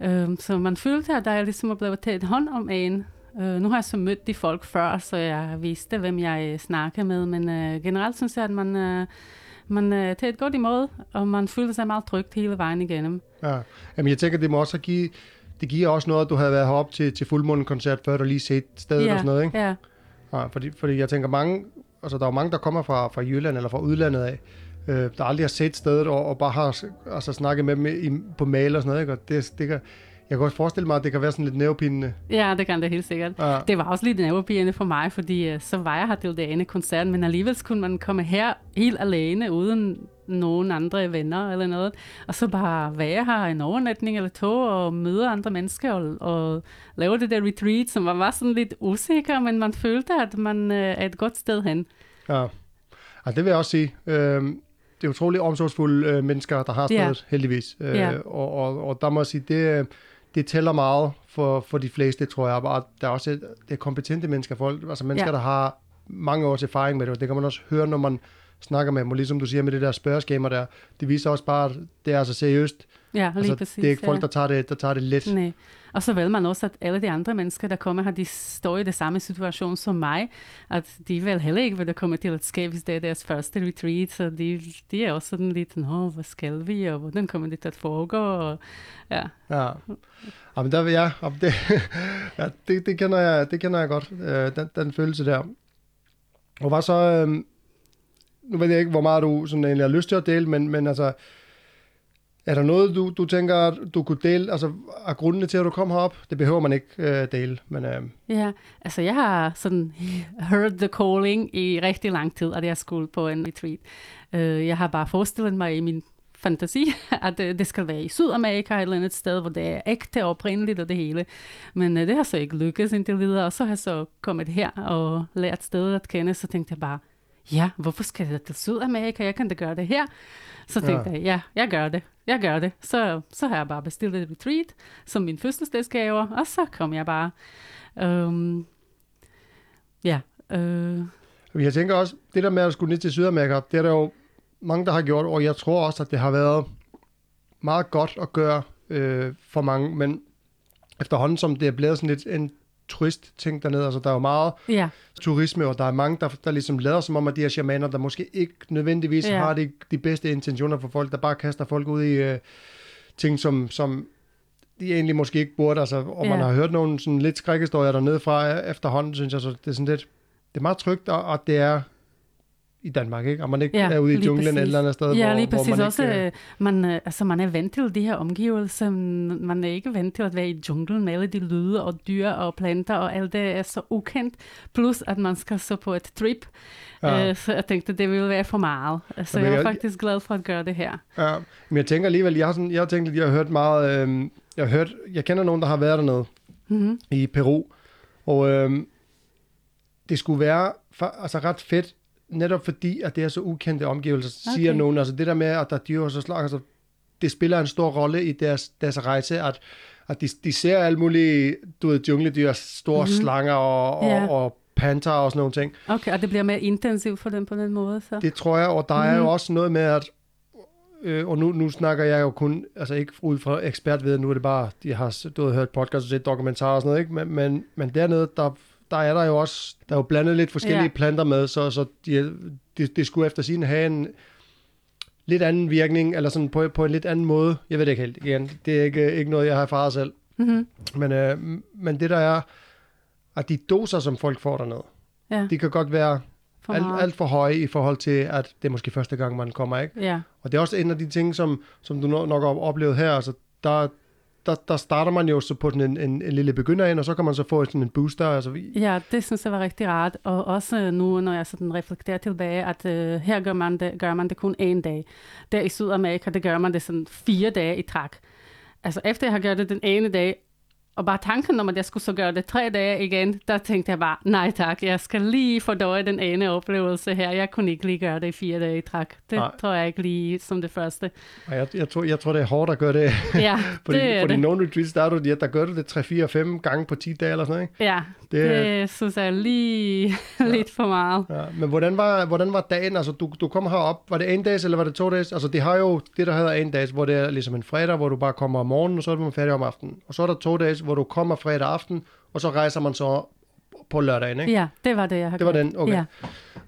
Uh, så man følte, at der er ligesom er blevet taget hånd om en, Uh, nu har jeg så mødt de folk før, så jeg vidste, hvem jeg øh, snakker med, men uh, generelt synes jeg, at man, uh, man uh, tager et godt imod, og man føler sig meget trygt hele vejen igennem. Ja. Jamen, jeg tænker, det må også give, det giver også noget, at du havde været heroppe til, til fuldmånekoncert, før du lige set stedet og sådan noget, ikke? Ja, Ja, fordi, fordi jeg tænker mange, altså der er jo mange, der kommer fra, fra Jylland eller fra udlandet af, øh, der aldrig har set stedet og, og bare har altså, snakket med dem i, på mail og sådan noget, ikke? Og det, det kan, jeg kan også forestille mig, at det kan være sådan lidt nervepindende. ja, det kan det helt sikkert. Ja, Det var også lidt nervepirrende for mig, fordi uh, så var jeg her til det ene koncert, men alligevel kunne man komme her helt alene, uden nogen andre venner eller noget, og så bare være her en overnatning eller to, og møde andre mennesker, og, og lave det der retreat, som var, var sådan lidt usikker, men man følte, at man uh, er et godt sted hen. ja. ja det vil jeg også sige. Øh, det er utroligt omsorgsfulde øh, mennesker, der har stedet, heldigvis. Øh, Ja. og, og, og der må jeg sige, det, øh, det tæller meget for, for de fleste, tror jeg. Og der er også det er kompetente mennesker, folk, altså mennesker, Ja. der har mange års erfaring med det, og det kan man også høre, når man snakker med dem, og ligesom du siger med det der spørgeskema der, det viser også bare, at det er altså seriøst. Ja, lige Altså, præcis. det er ikke folk, ja. der tager det, der tager det let. Nej. Og så ved man også, at alle de andre mennesker, der kommer her, de står i det samme situation som mig, at de vil heller ikke vil komme til at ske, hvis det er deres første retreat, så de, de er også sådan lidt, nå, hvad skal vi, og hvordan kommer det til at foregå, og ja, Ja. Jamen, der vil jeg, det, ja, det, det, kender jeg, det kender jeg godt, øh, den, den følelse der. Og hvad så, øh, nu ved jeg ikke, hvor meget du sådan egentlig har lyst til at dele, men, men altså, er der noget, du, du tænker, du kunne dele, altså, af grundene til, at du kom herop? Det behøver man ikke øh, dele, men øh, Ja, altså jeg har sådan heard the calling i rigtig lang tid, at jeg skulle på en retreat. Øh, jeg har bare forestillet mig i min fantasi, at øh, det skal være i Sydamerika et eller andet sted, hvor det er ægte og oprindeligt og det hele. Men øh, det har så ikke lykkes indtil videre, og så har jeg så kommet her og lært stedet at kende, så tænkte jeg bare, ja, hvorfor skal jeg til Sydamerika? Jeg kan da gøre det her. Så tænkte Ja. jeg, ja, jeg gør det. Jeg gør det. Så, så har jeg bare bestilt et retreat som min fødselsdagsgave, og så kom jeg bare. Øhm, ja, øh, Jeg tænker også, det der med at skulle ned til Sydamerika, det er der jo mange, der har gjort, og jeg tror også, at det har været meget godt at gøre øh, for mange, men efterhånden som det er blevet sådan lidt en turist-ting dernede, altså der er jo meget Ja, turisme, og der er mange, der, der ligesom lader som om, at de her shamaner, der måske ikke nødvendigvis Ja. har de, de bedste intentioner for folk, der bare kaster folk ud i øh, ting, som, som de egentlig måske ikke burde, altså, og man Ja. har hørt nogle sådan lidt skrækhistorier dernede fra øh, efterhånden, synes jeg, så det er sådan lidt, det er meget trygt, og, og det er i Danmark, ikke? Og man ikke Ja, er ude i junglen præcis. et eller andet sted, ja hvor, lige hvor præcis. man Også, ikke... øh, øh, man, øh, altså, man er vant til de her omgivelser. Man er ikke vant til at være i junglen med alle de lyde og dyr og planter, og alt det er så ukendt. Plus, at man skal så på et trip. Ja. Øh, så jeg tænkte, det ville være for meget. Så Jamen, jeg er jeg- faktisk glad for at gøre det her. Ja, men jeg tænker alligevel, jeg har, sådan, jeg har tænkt, at jeg har hørt meget, øh, jeg har hørt, jeg kender nogen, der har været dernede Mm-hmm. i Peru, og øh, det skulle være for, altså ret fedt, netop fordi, at det er så ukendte omgivelser, okay. siger nogen, altså det der med, at der er dyr og så slag, altså det spiller en stor rolle i deres, deres rejse, at, at de, de ser alle mulige, du ved, jungledyr, store Mhm. mm-hmm. slanger og, og, Ja. og panter og sådan nogle ting. Okay, og det bliver mere intensivt for dem på den måde, så? Det tror jeg, og der mm. er jo Mhm. også noget med, at øh, og nu, nu snakker jeg jo kun, altså ikke ud fra ekspertviden, nu er det bare, de har du har hørt podcast og set dokumentarer og sådan noget, ikke? Men, men, men dernede, der, der er der jo også, der er jo blandet lidt forskellige Ja. planter med, så, så de, de, de skulle efter sin have en lidt anden virkning, eller sådan på, på en lidt anden måde. Jeg ved det ikke helt igen. Det er ikke, ikke noget, jeg har erfaret selv. Mm-hmm. Men, øh, men det der er, at de doser, som folk får dernede, Ja, de kan godt være for alt, alt for høje i forhold til, at det er måske første gang, man kommer, ikke? Ja, Og det er også en af de ting, som, som du nok nok har oplevet her. Altså, der, der, der starter man jo så på sådan en, en, en lille begynder ind, og så kan man så få sådan en booster. Altså, Ja, det synes jeg var rigtig rart. Og også nu, når jeg sådan reflekterer tilbage, at øh, her gør man, det, gør man det kun en dag. Der i Sydamerika, der gør man det sådan fire dage i træk. Altså efter jeg har gjort det den ene dag, og bare tanken om, at jeg skulle så gøre det tre dage igen, der tænkte jeg bare, nej tak, jeg skal lige fordøje den ene oplevelse her. Jeg kunne ikke lige gøre det i fire dage i træk. Det Nej. tror jeg ikke lige som det første. og jeg, jeg, tror, jeg tror, det er hårdt at gøre det. Ja, fordi det er fordi det. nogle retreats, der, er du, ja, der gør du det 3, 4, 5 gange på 10 dage eller sådan noget. Ikke? Ja, Det, det, synes jeg lige lidt for meget. ja. Men hvordan var, hvordan var dagen? Altså, du, du kom herop, var det en dags, eller var det to dages? Altså, det har jo det, der hedder en dags, hvor det er ligesom en fredag, hvor du bare kommer om morgenen, og så er man færdig om aftenen. Og så er der to dages, hvor du kommer fredag aften, og så rejser man så på lørdagen, ikke? Ja, det var det, jeg har Det var den, okay. Ja.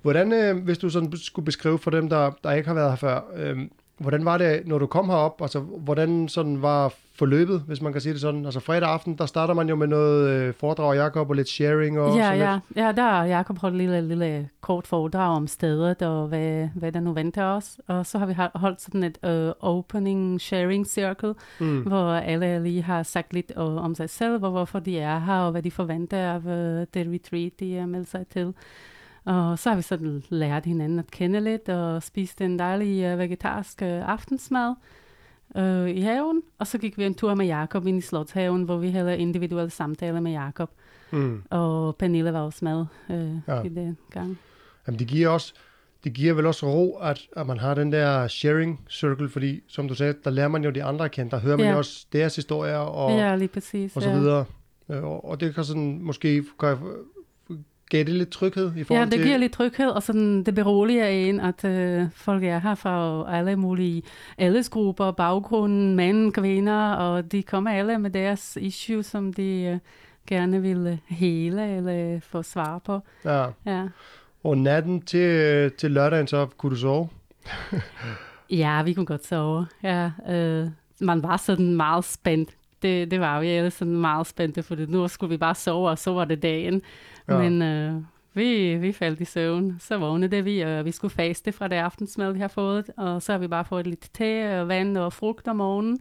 Hvordan, øh, hvis du sådan skulle beskrive for dem, der, der ikke har været her før, øh, hvordan var det, når du kom herop? Altså, hvordan sådan var forløbet, hvis man kan sige det sådan? Altså fredag aften, der starter man jo med noget øh, foredrag af Jacob og lidt sharing og Ja, sådan ja, lidt. ja, der har Jacob holdt et lille, lille kort foredrag om stedet og hvad, hvad der nu venter os. Og så har vi holdt sådan et uh, opening sharing circle, Mm. hvor alle lige har sagt lidt uh, om sig selv, og hvorfor de er her, og hvad de forventer af uh, det retreat, de er meldt sig til. Og så har vi sådan lært hinanden at kende lidt, og spist en dejlig uh, vegetarisk uh, aftensmad uh, i haven. Og så gik vi en tur med Jakob ind i Slotshaven, hvor vi havde individuelle samtaler med Jakob. Mm. Og Pernille var også med øh, Ja. i den gang. Jamen, det giver også det giver vel også ro, at, at man har den der sharing circle, fordi som du sagde, der lærer man jo de andre at kende, der hører man Ja. jo også deres historier og, ja, lige præcis. og så ja. videre. Og, og det kan sådan måske kan, gav det lidt tryghed i Ja, forhold det til... giver lidt tryghed, og sådan, det beroliger en, at øh, folk er her fra alle mulige aldersgrupper, baggrunden, mænd, kvinder, og de kommer alle med deres issues, som de øh, gerne vil øh, hele eller få svar på. Ja. Ja. Og natten til, til lørdagen, så kunne du sove? Ja, vi kunne godt sove. Ja, øh, man var sådan meget spændt. Det, det var vi alle sådan meget spændte, for nu skulle vi bare sove, og så var det dagen. Ja. Men øh, vi, vi faldt i søvn. Så vågnede vi, og vi skulle faste fra det aftensmad, vi har fået. Og så har vi bare fået lidt te, og vand og frugt om morgenen.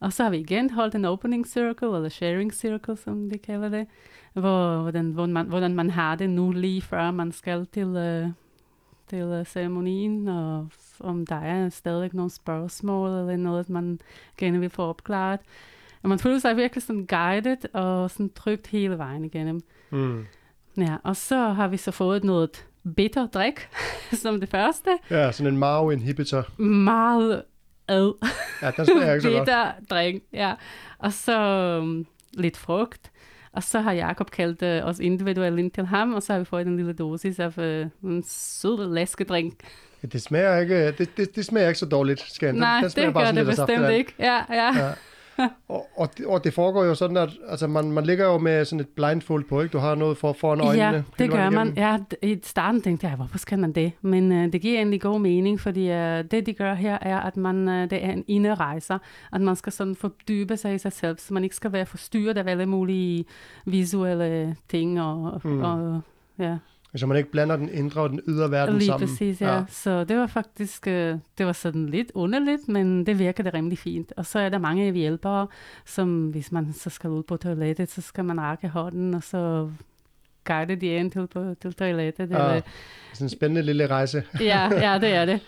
Og så har vi igen holdt en opening circle, eller sharing circle, som de kalder det. Hvor, hvordan, hvordan, man, hvordan man har det nu, lige før man skal til, øh, til øh, ceremonien, og om der er stadig nogle spørgsmål, eller noget, man gerne vil få opklaret. Og man føler sig virkelig sådan guided, og sådan trygt hele vejen igennem. Mm. Ja, og så har vi så fået noget bitter drik, som det første. Ja, sådan en marrow inhibitor. Meget ad Ja, den smager ikke så godt. bitter drik, ja. Og så um, lidt frugt. Og så har Jakob kaldt øh, os individuelt ind til ham, og så har vi fået en lille dosis af øh, en sød læskedrink. Ja, det smager ikke, det, det, det smager ikke så dårligt, skal Nej, den smager det gør sådan det bestemt ikke. Ja, ja. Ja. og, og, det, og det foregår jo sådan, at altså man, man ligger jo med sådan et blindfold på, ikke? Du har noget for foran øjnene. Ja, det gør man. Ja, i starten tænkte jeg, hvorfor skal man det? Men uh, det giver egentlig god mening, fordi uh, det, de gør her, er, at man, uh, det er en inderejser, at man skal sådan fordybe sig i sig selv, så man ikke skal være forstyrret af alle mulige visuelle ting. Og, mm. og, ja, Så man ikke blander den indre og den ydre verden lige sammen. præcis, ja. ja. Så det var faktisk, uh, det var sådan lidt underligt, men det virkede rimelig fint. Og så er der mange hjælpere, som hvis man så skal ud på toilettet, så skal man række hånden, og så guide de ind til, på, til toilettet. Ja. Eller, Sådan en spændende lille rejse. ja, ja, det er det.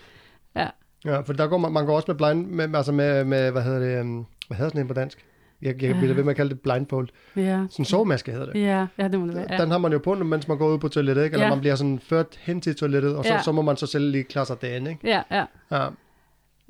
Ja, for der går man, man går også med blind, med, altså med, med hvad hedder det, um, hvad hedder sådan en på dansk? Jeg, jeg bliver ved med at kalde det blindfold. Ja, Sådan en sovemaske hedder det. ja, ja det må det være. Ja. Ja. Den har man jo på, mens man går ud på toilettet, ikke? Eller Ja. man bliver sådan ført hen til toilettet, og så, Ja. så må man så selv lige klare sig derinde, ikke? Ja, ja. Ja.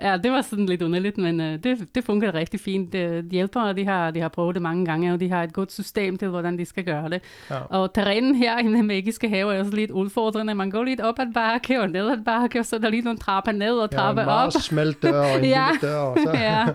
Ja, det var sådan lidt underligt, men uh, det, det fungerer rigtig fint. Uh, hjælpere, de har, de har prøvet det mange gange, og de har et godt system til, hvordan de skal gøre det. Ja. Og terrænen her i den magiske have er også lidt udfordrende. Man går lidt op ad bakke og ned ad bakke, og så er der lige nogle trapper ned og Ja, trapper en op. meget smal dør og en Ja. dør, og så... ja.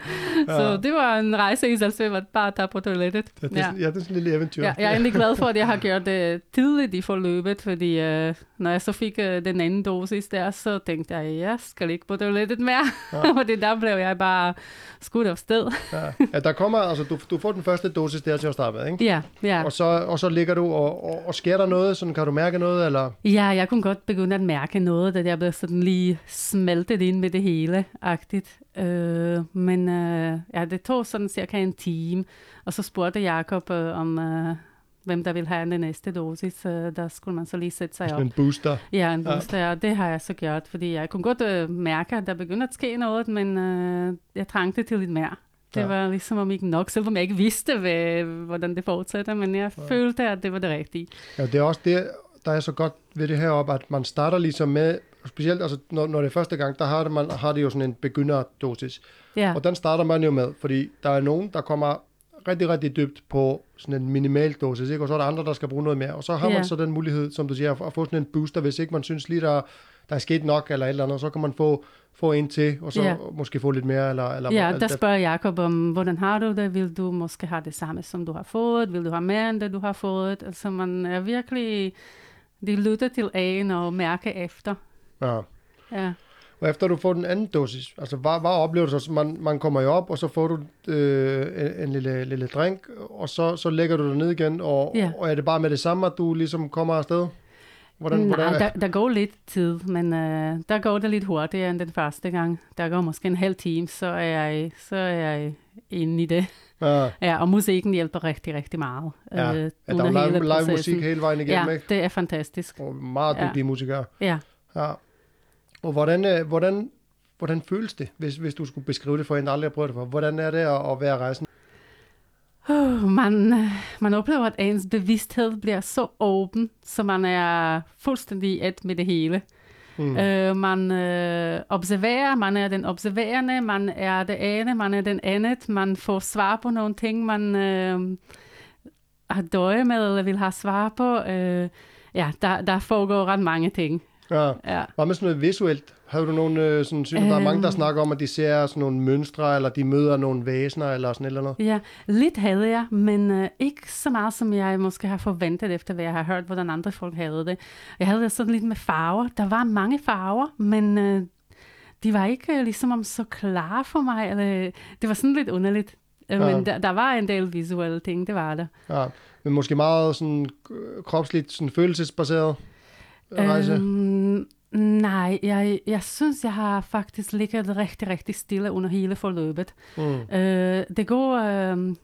Så Ja. det var en rejse i sig selv, at bare tage på toilettet. Ja, det, ja. ja, det er sådan en lille eventyr. Ja, jeg er egentlig glad for, at jeg har gjort det tidligt i forløbet, fordi øh, når jeg så fik øh, den anden dosis der, så tænkte jeg, jeg skal ikke på toilettet mere. Ja. Ja. fordi der blev jeg bare skudt af sted. Ja. ja, der kommer, altså du, du får den første dosis der til at starte med, ikke? Ja, ja. Og så, og så ligger du, og, og, og sker der noget, sådan kan du mærke noget, eller? Ja, jeg kunne godt begynde at mærke noget, da jeg blev sådan lige smeltet ind med det hele, agtigt. Øh, men øh, ja, det tog sådan cirka en time, og så spurgte Jacob øh, om, øh, hvem der ville have den næste dosis. Øh, der skulle man så lige sætte sig op. En booster. Ja, en booster, ja. og det har jeg så gjort, fordi jeg kunne godt øh, mærke, at der begyndte at ske noget, men øh, jeg trængte til lidt mere. Det Ja. var ligesom om ikke nok, selvom jeg ikke vidste, hvad, hvordan det fortsætter, men jeg Ja. følte, at det var det rigtige. Ja, det er også det, der er så godt ved det her op, at man starter ligesom med, specielt altså, når, når det er første gang, der har det, man har det jo sådan en begynderdosis. Ja, Og den starter man jo med, fordi der er nogen, der kommer rigtig, rigtig dybt på sådan en minimal dosis, ikke? og så er der andre, der skal bruge noget mere. Og så har Ja. man så den mulighed, som du siger, at få sådan en booster, hvis ikke man synes lige, der, der er sket nok eller et eller andet, så kan man få, få en til, og så Ja. måske få lidt mere. Eller, eller ja alt der det. spørger Jacob om, hvordan har du det? Vil du måske have det samme, som du har fået? Vil du have mere end det, du har fået? Altså man er virkelig, de lytter til en og mærker efter. Ja. Ja. Og efter du får den anden dosis, altså hvad, hvad oplever du så? Man, man kommer jo op, og så får du øh, en, en lille, lille drink, og så, så lægger du dig ned igen, og, Ja. og er det bare med det samme, at du ligesom kommer afsted? Hvordan, Nej, hvordan, der, der går lidt tid, men øh, der går det lidt hurtigere end den første gang. Der går måske en halv time, så er jeg, så er jeg inde i det. ja, Ja, og musikken hjælper rigtig, rigtig meget. Ja, øh, at der er hele live, live musik hele vejen igennem, Ja, ikke? det er fantastisk. Og meget Ja. dygtige musikere. Ja. Ja. Og hvordan, øh, hvordan, hvordan føles det, hvis, hvis du skulle beskrive det for en, der aldrig har prøvet det for? Hvordan er det at, at være rejsen? Uh, man, øh, man oplever, at ens bevidsthed bliver så åben, så man er fuldstændig et med det hele. Mm. Øh, man øh, observerer, man er den observerende, man er det ene, man er den andet, man får svar på nogle ting, man øh, har døje med eller vil have svar på. Øh, ja, der, der foregår ret mange ting. Ja. Ja. Hvad med sådan noget visuelt? Har du nogle, øh, sådan, synes, du, der er mange, der Øhm. snakker om, at de ser sådan nogle mønstre, eller de møder nogle væsener, eller sådan et eller andet? Ja, lidt havde jeg, men øh, ikke så meget, som jeg måske har forventet, efter hvad jeg har hørt, hvordan andre folk havde det. Jeg havde det sådan lidt med farver. Der var mange farver, men øh, de var ikke øh, ligesom om så klare for mig. Eller, det var sådan lidt underligt. Øh, Ja. Men der, der var en del visuelle ting, det var der. Ja. Men måske meget sådan øh, kropsligt, sådan følelsesbaseret rejse? Øhm, nej, jeg, jeg synes, jeg har faktisk ligget rigtig, rigtig stille under hele forløbet. Mm. Øh, det går, øh,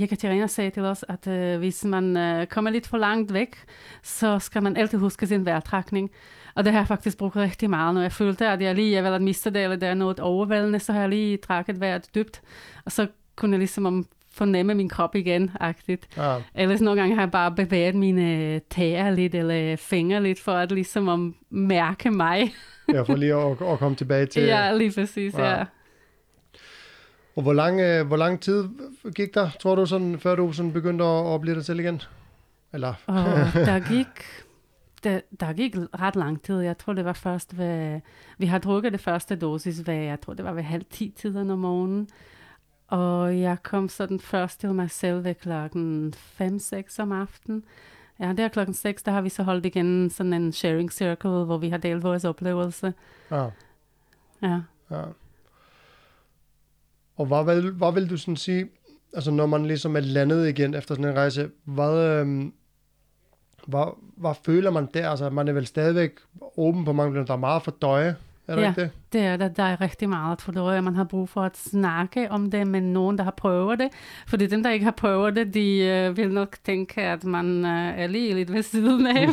Jekaterina sagde til os, at øh, hvis man øh, kommer lidt for langt væk, så skal man altid huske sin vejrtrækning. Og det har jeg faktisk brugt rigtig meget, når jeg følte, at jeg lige ved at miste det, eller det er noget overvældende, så har jeg lige trækket vejret dybt, og så kunne jeg ligesom om fornemme min krop igen, agtigt. Ja. Ellers nogle gange har jeg bare bevæget mine tæer lidt, eller fingre lidt, for at ligesom om mærke mig. ja, for lige at, at komme tilbage til... Ja, lige præcis, Ja. ja. Og hvor lang, øh, hvor lang tid gik der, tror du, sådan, før du sådan begyndte at, at blive dig selv igen? Eller? Og der gik, der, der gik ret lang tid. Jeg tror, det var først ved... Vi har drukket det første dosis ved, jeg tror, det var ved halv ti tiden om morgenen. Og jeg kom sådan først til mig selv ved klokken 5-6 om aftenen. Ja, der klokken 6, der har vi så holdt igen sådan en sharing circle, hvor vi har delt vores oplevelse. Ja. Ja. ja. Og hvad vil, hvad vil du sådan sige, altså når man ligesom er landet igen efter sådan en rejse, hvad, øhm, hvad, hvad føler man der? Altså man er vel stadigvæk åben på mange der er meget for døje, er det Ja. ikke det? Det er der, der er rigtig meget for det, man har brug for at snakke om det med nogen, der har prøvet det. Fordi dem, der ikke har prøvet det, de øh, vil nok tænke, at man øh, er lige lidt ved siden af.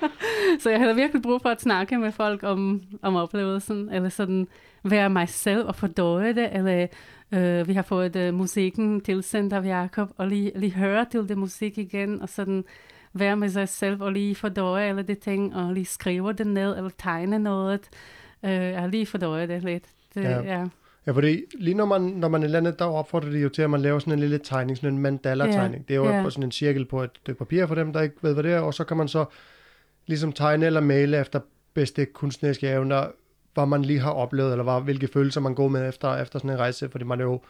så jeg havde virkelig brug for at snakke med folk om, om oplevelsen, eller sådan være mig selv og fordøje det, eller øh, vi har fået øh, musikken tilsendt af Jacob, og lige, lige høre til det musik igen, og sådan være med sig selv og lige fordøje alle de ting, og lige skrive det ned, eller tegne noget. Øh, jeg lige fordøjet det lidt. Det, Ja. ja. Ja. Ja, fordi lige når man, når man er landet, der opfordrer de jo til, at man laver sådan en lille tegning, sådan en mandala-tegning. Det er jo Ja. på sådan en cirkel på et stykke papir for dem, der ikke ved, hvad det er, og så kan man så ligesom tegne eller male efter bedste kunstneriske evner, hvad man lige har oplevet, eller hvad, hvilke følelser man går med efter, efter sådan en rejse, fordi man er jo,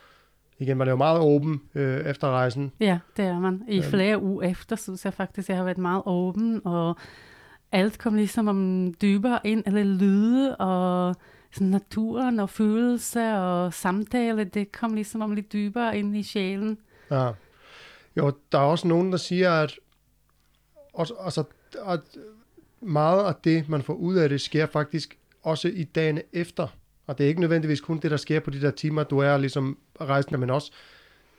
igen, man er jo meget åben øh, efter rejsen. ja, det er man. I Øhm. flere uger efter, synes jeg faktisk, jeg har været meget åben, og alt kom ligesom om dybere ind, eller lyde, og sådan naturen og følelse og samtale, det kom ligesom om lidt dybere ind i sjælen. Ja. Jo, der er også nogen, der siger, at, også, altså, at meget af det, man får ud af det, sker faktisk også i dagene efter. Og det er ikke nødvendigvis kun det, der sker på de der timer, du er ligesom rejsende, men også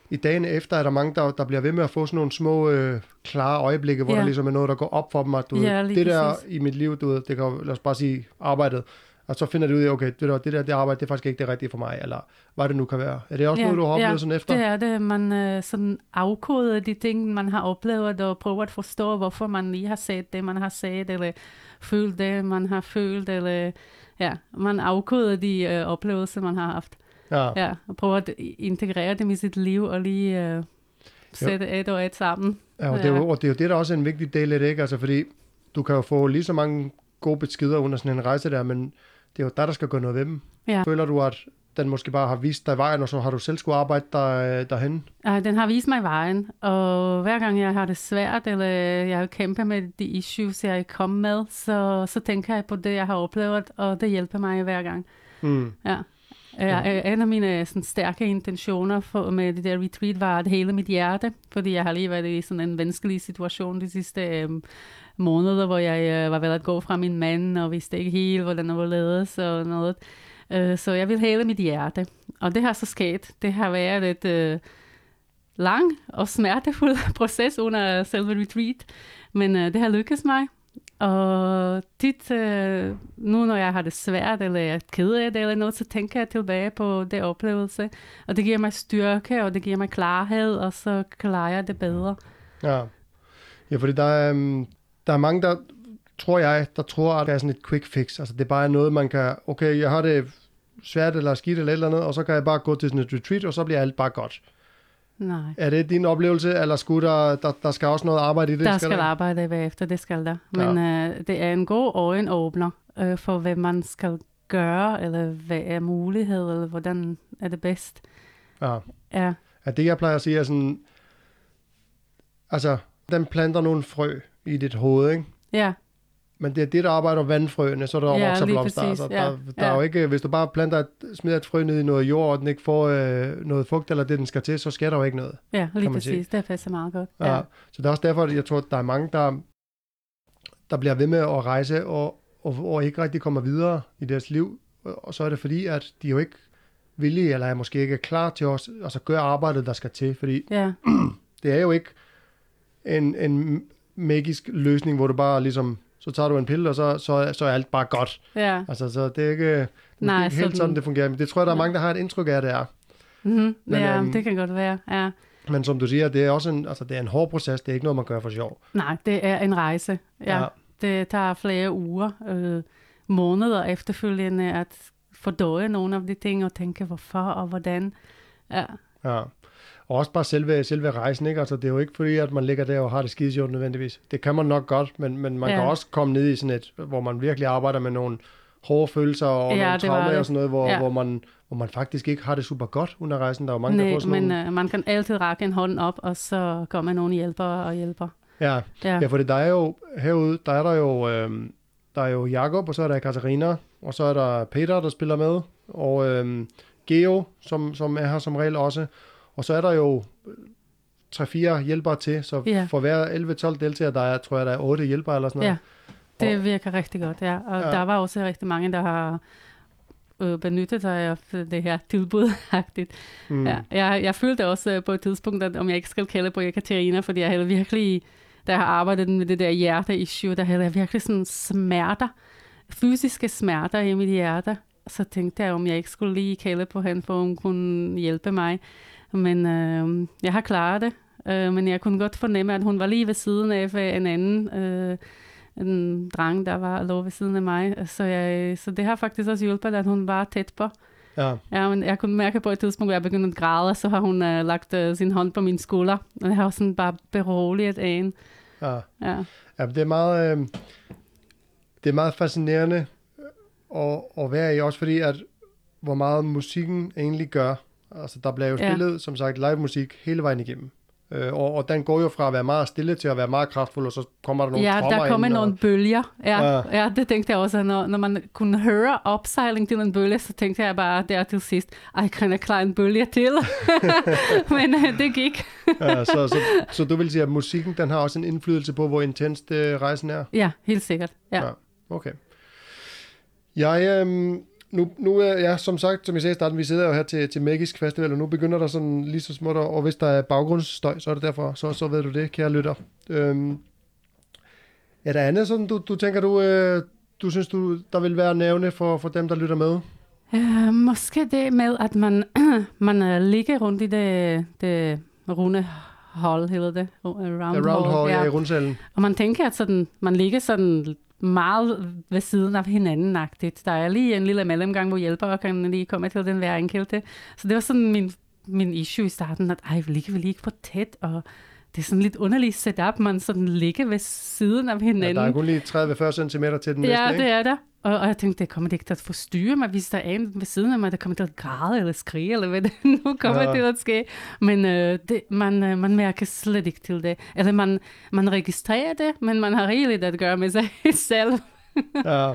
i dagene efter er der mange, der, der bliver ved med at få sådan nogle små, øh, klare øjeblikke, hvor Ja. der ligesom er noget, der går op for dem, at du Ja, ved, det der præcis. i mit liv, du ved, det kan lad os bare sige arbejdet, og så finder du ud af, okay, det der, det der det arbejde, det er faktisk ikke det rigtige for mig, eller hvad det nu kan være. Er det også Ja, noget, du har oplevet ja, sådan efter? Det er det. Man øh, sådan afkoder de ting, man har oplevet, og prøver at forstå, hvorfor man lige har set det, man har set, eller følt det, man har følt, eller ja, man afkoder de øh, oplevelser, man har haft. Ja. Ja, og prøver at integrere dem i sit liv, og lige øh, sætte et og et sammen. Ja, og det, er Ja. jo, og det er jo det, der også er en vigtig del af det, ikke? Altså, fordi du kan jo få lige så mange gode beskeder under sådan en rejse der, men det er jo dig, der skal gøre noget ved dem. Ja. Føler du, at den måske bare har vist dig vejen, og så har du selv skulle arbejde der, derhen? Uh, den har vist mig vejen, og hver gang jeg har det svært, eller jeg har kæmpet med de issues, jeg er kommet med, så, så tænker jeg på det, jeg har oplevet, og det hjælper mig hver gang. Mm. Ja. Ja. En af mine sådan, stærke intentioner for, med det der retreat var at hele mit hjerte, fordi jeg har lige været i sådan en vanskelig situation de sidste øhm, måneder, hvor jeg øh, var ved at gå fra min mand, og vidste ikke helt, hvordan det var ledes og noget. Øh, så jeg vil hele mit hjerte. Og det har så sket. Det har været et øh, lang og smertefuld proces under selve retreat, men øh, det har lykkes mig. Og tit, øh, nu når jeg har det svært, eller jeg er ked af det, eller noget, så tænker jeg tilbage på det oplevelse. Og det giver mig styrke, og det giver mig klarhed, og så klarer jeg det bedre. Ja. Ja, fordi der er, mm, der er mange, der tror jeg, der tror, at det er sådan et quick fix. Altså det er bare noget, man kan, okay, jeg har det svært eller skidt eller et eller andet, og så kan jeg bare gå til sådan et retreat, og så bliver alt bare godt. Nej. Er det din oplevelse, eller skulle der, der, der skal også noget arbejde i det? Der skal der? arbejde bagefter, det skal der. Men øh, det er en god øjenåbner øh, for, hvad man skal gøre, eller hvad er mulighed, eller hvordan er det bedst. Ja. Ja, Ja, det jeg plejer at sige er sådan, altså, den planter nogle frø i dit hoved, ikke? ja, Men det er det, der arbejder vandfrøene, så der Ja, vokser blomster. præcis, Altså, ja, der, der ja. er jo ikke, hvis du bare planter et, smider et frø ned i noget jord, og den ikke får øh, noget fugt, eller det, den skal til, så sker der jo ikke noget. ja lige man sige. præcis. Det passer meget godt. Ja. Ja. Så det er også derfor, at jeg tror, at der er mange, der, der bliver ved med at rejse, og, og, og ikke rigtig kommer videre i deres liv. Og så er det fordi, at de jo ikke villige, eller er måske ikke klar til at altså, gøre arbejdet, der skal til. Fordi ja. det er jo ikke en, en magisk løsning, hvor du bare ligesom, så tager du en pille, og så, så, så er alt bare godt. ja. Altså, så det er ikke, Nej, ikke helt sådan- det fungerer. Men det tror jeg, der er mange, der har et indtryk af, det er. Mm-hmm. Men, ja, øhm, det kan godt være. Ja. Men som du siger, det er også en, altså, det er en hård proces. Det er ikke noget, man gør for sjov. Nej, det er en rejse. Ja. Ja. ja. Det tager flere uger, øh, måneder efterfølgende at fordøje nogle af de ting og tænke, hvorfor og hvordan. Ja, Ja. Og også bare selve, selve rejsen, ikke? Altså, det er jo ikke fordi, at man ligger der og har det skide sjovt nødvendigvis. Det kan man nok godt, men, men man ja. Kan også komme ned i sådan et, hvor man virkelig arbejder med nogle hårde følelser og Ja, nogle traumer og sådan noget, hvor, Ja. hvor, man, hvor man faktisk ikke har det super godt under rejsen. Der er jo mange, der Nej, får sådan men nogle... øh, man kan altid række en hånd op, og så kommer nogen hjælper og hjælper. Ja, Ja, ja, for det, der er jo herude, der er der jo, øhm, der er jo Jakob, og så er der Katarina, og så er der Peter, der spiller med, og øhm, Geo, som, som er her som regel også. Og så er der jo 3-4 hjælpere til, så Ja. for hver 11-12 deltagere, der er, tror jeg, der er 8 hjælpere eller sådan noget. ja. Det Og- virker rigtig godt, ja. Og Ja. der var også rigtig mange, der har øh, benyttet sig af det her tilbud. Mm. Ja, jeg, jeg følte også øh, på et tidspunkt, at om jeg ikke skal kalde på Ekaterina, fordi jeg havde virkelig, da jeg har arbejdet med det der hjerte-issue, der havde jeg virkelig sådan smerter, fysiske smerter i mit hjerte. Så tænkte jeg, om jeg ikke skulle lige kalde på hende, for hun kunne hjælpe mig. Men øh, jeg har klaret det. Øh, men jeg kunne godt fornemme, at hun var lige ved siden af en anden øh, en dreng, der var lå ved siden af mig. Så, jeg, så det har faktisk også hjulpet, at hun var tæt på. Ja. Ja, men jeg kunne mærke på et tidspunkt, hvor jeg begyndte at græde, så har hun uh, lagt uh, sin hånd på min skulder. Og jeg har sådan bare beroliget en. Ja. Ja, ja, det er meget, øh, det er meget fascinerende at, at være i, også fordi, at hvor meget musikken egentlig gør. Altså, der bliver jo Ja. spillet, som sagt, live musik hele vejen igennem. Øh, og, og den går jo fra at være meget stille til at være meget kraftfuld, og så kommer der nogle ja der kommer ind, nogle bølger. Ja, Ja. ja. ja, det tænkte jeg også. Når, når man kunne høre opsejling til en bølge, så tænkte jeg bare der til sidst, ej, kan jeg klare en bølge til? Men uh, det gik. ja, så, så, så du vil sige, at musikken den har også en indflydelse på, hvor intenst øh, rejsen er? Ja, helt sikkert. Ja. Ja. Okay. Jeg, øhm, nu, nu er jeg, som sagt, som jeg sagde i starten, vi sidder jo her til, til Magisk Festival, og nu begynder der sådan lige så småt, og hvis der er baggrundsstøj, så er det derfor, så, så ved du det, kære lytter. Øhm, er der andet sådan, du, du tænker, du, øh, du synes, du, der vil være nævne for, for dem, der lytter med? Uh, måske det med, at man, man uh, ligger rundt i det, det runde hold, hedder det? Round, The round hall ja. i rundsalen. Og man tænker, at sådan, man ligger sådan meget ved siden af hinanden -agtigt. Der er lige en lille mellemgang, hvor hjælpere kan lige komme til den hver enkelte. Så det var sådan min, min issue i starten, at ej, ligger vi lige for tæt, og det er sådan lidt underligt setup, man sådan ligger ved siden af Ja, hinanden. der er kun lige 30-40 cm til den Ja, næste, ikke? det er der. Og, og jeg tænkte, det kommer det ikke til at forstyrre mig, hvis der er en ved siden af mig, der kommer til at græde eller skrige, eller hvad det nu kommer Ja. ja. til at ske. Men øh, det, man, øh, man mærker slet ikke til det. Eller man, man registrerer det, men man har rigeligt at gøre med sig selv. Ja.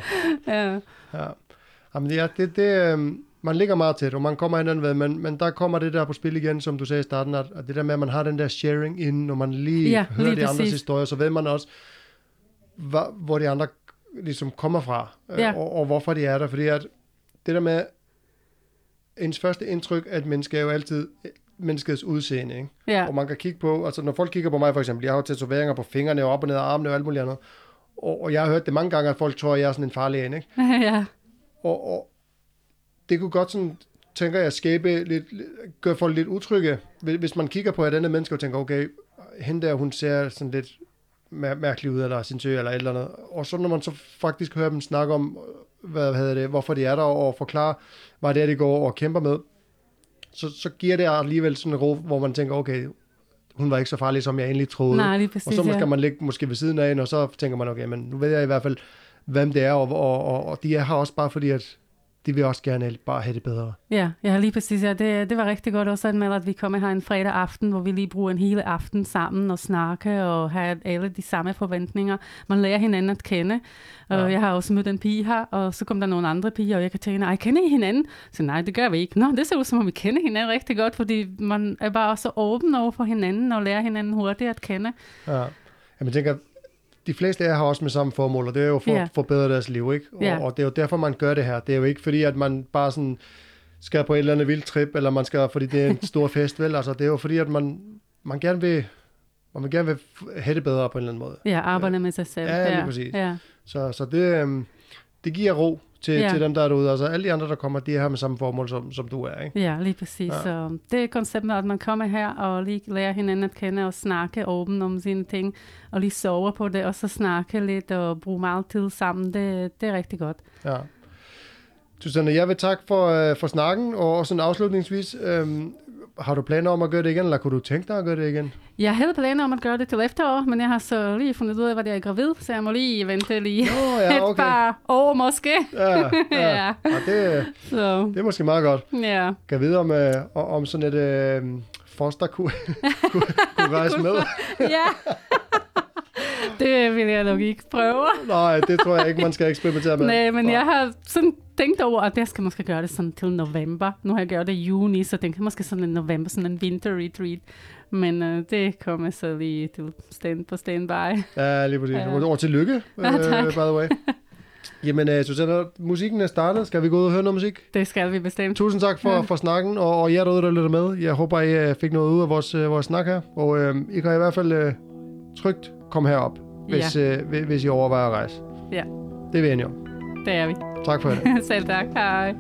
ja. Ja. Jamen, ja, det, det, øhm, man ligger meget tæt, og man kommer hinanden ved, men, men der kommer det der på spil igen, som du sagde i starten, at, at det der med, at man har den der sharing inden, når man lige Ja, hører lige de andres historier, så ved man også, hvor, hvor de andre ligesom kommer fra, øh, Ja. og, og hvorfor de er der, fordi at det der med, ens første indtryk af et menneske er jo altid menneskets udseende, ikke? ja. Og man kan kigge på, altså når folk kigger på mig for eksempel, jeg har jo tatoveringer på fingrene og op og ned af armene og alt muligt andet, og, og jeg har hørt det mange gange, at folk tror, at jeg er sådan en farlig en, ikke? ja. Og, og det kunne godt sådan, tænker jeg, skabe lidt, gøre folk lidt utrygge, hvis man kigger på et andet menneske og tænker, okay, hende der, hun ser sådan lidt mær- mærkelig ud, eller sin sø, eller et eller andet. Og så når man så faktisk hører dem snakke om, hvad, hedder det, hvorfor de er der, og forklare, hvad det er, de går og kæmper med, så, så giver det alligevel sådan en ro, hvor man tænker, okay, hun var ikke så farlig, som jeg egentlig troede. Nej, lige og præcis. så ja. skal man ligge måske ved siden af hende, og så tænker man, okay, men nu ved jeg i hvert fald, hvem det er, og, og, og, og de er her også bare fordi, at de vil også gerne bare have det bedre. Ja, ja, lige præcis. Ja. Det, det var rigtig godt også med, at vi kommer her en fredag aften, hvor vi lige bruger en hele aften sammen og snakke og have alle de samme forventninger. Man lærer hinanden at kende. Ja. Og jeg har også mødt en pige her, og så kom der nogle andre piger, og jeg kan tænke, ej, kender I hinanden? Så nej, det gør vi ikke. Nå, det ser ud som om, vi kender hinanden rigtig godt, fordi man er bare så åben over for hinanden og lærer hinanden hurtigt at kende. Ja. Jamen, jeg tænker, de fleste af jer har også med samme formål, og det er jo for Ja. at forbedre deres liv, ikke? Og, Ja. og det er jo derfor, man gør det her. Det er jo ikke fordi, at man bare sådan skal på et eller andet vildt trip, eller man skal, fordi det er en stor fest, vel? Altså, det er jo fordi, at man, man gerne vil man vil gerne vil have det bedre på en eller anden måde. Ja, arbejde med sig selv. Ja, lige præcis. Ja. Så, så det, øhm, det giver ro til, Ja. til dem, der er derude. Altså alle de andre, der kommer, de er her med samme formål, som, som du er, ikke? Ja, lige præcis. Ja. Så det er konceptet, at man kommer her og lige lærer hinanden at kende og snakke åben om sine ting, og lige sover på det, og så snakke lidt og bruge meget tid sammen. Det, det er rigtig godt. Ja. Susanne, jeg vil takke for, øh, for snakken, og sådan afslutningsvis, øhm, har du planer om at gøre det igen, eller kunne du tænke dig at gøre det igen? Jeg havde planer om at gøre det til efterår, men jeg har så lige fundet ud af, at jeg er gravid, så jeg må lige vente lige Nå, ja, et okay. par år måske. Ja, ja. Ja. Og det, Så det er måske meget godt. ja, Kan vide, om, øh, om sådan et øh, foster kunne, kunne, kunne rejse med? ja. Det vil jeg nok ikke prøve. Nej, det tror jeg ikke, man skal eksperimentere med. Nej, men jeg har sådan tænkt over, at jeg skal måske gøre det sådan til november. Nu har jeg gjort det i juni, så tænker jeg måske sådan en november, sådan en winter retreat. Men uh, det kommer så lige til stand på standby. Ja, lige præcis. Ja. Og tillykke, Ja, øh, tak. by the way. Jamen, uh, Susanne, musikken er startet. Skal vi gå ud og høre noget musik? Det skal vi bestemt. Tusind tak for, Ja. for snakken, og, og jer derude, der lytter med. Jeg håber, I uh, fik noget ud af vores, uh, vores snak her. Og uh, I kan i hvert fald uh, trygt komme herop, hvis, ja. uh, hvis I overvejer at rejse. Ja. Det vil jeg enige om. Det er vi. Tak for det. Selv tak. Hej.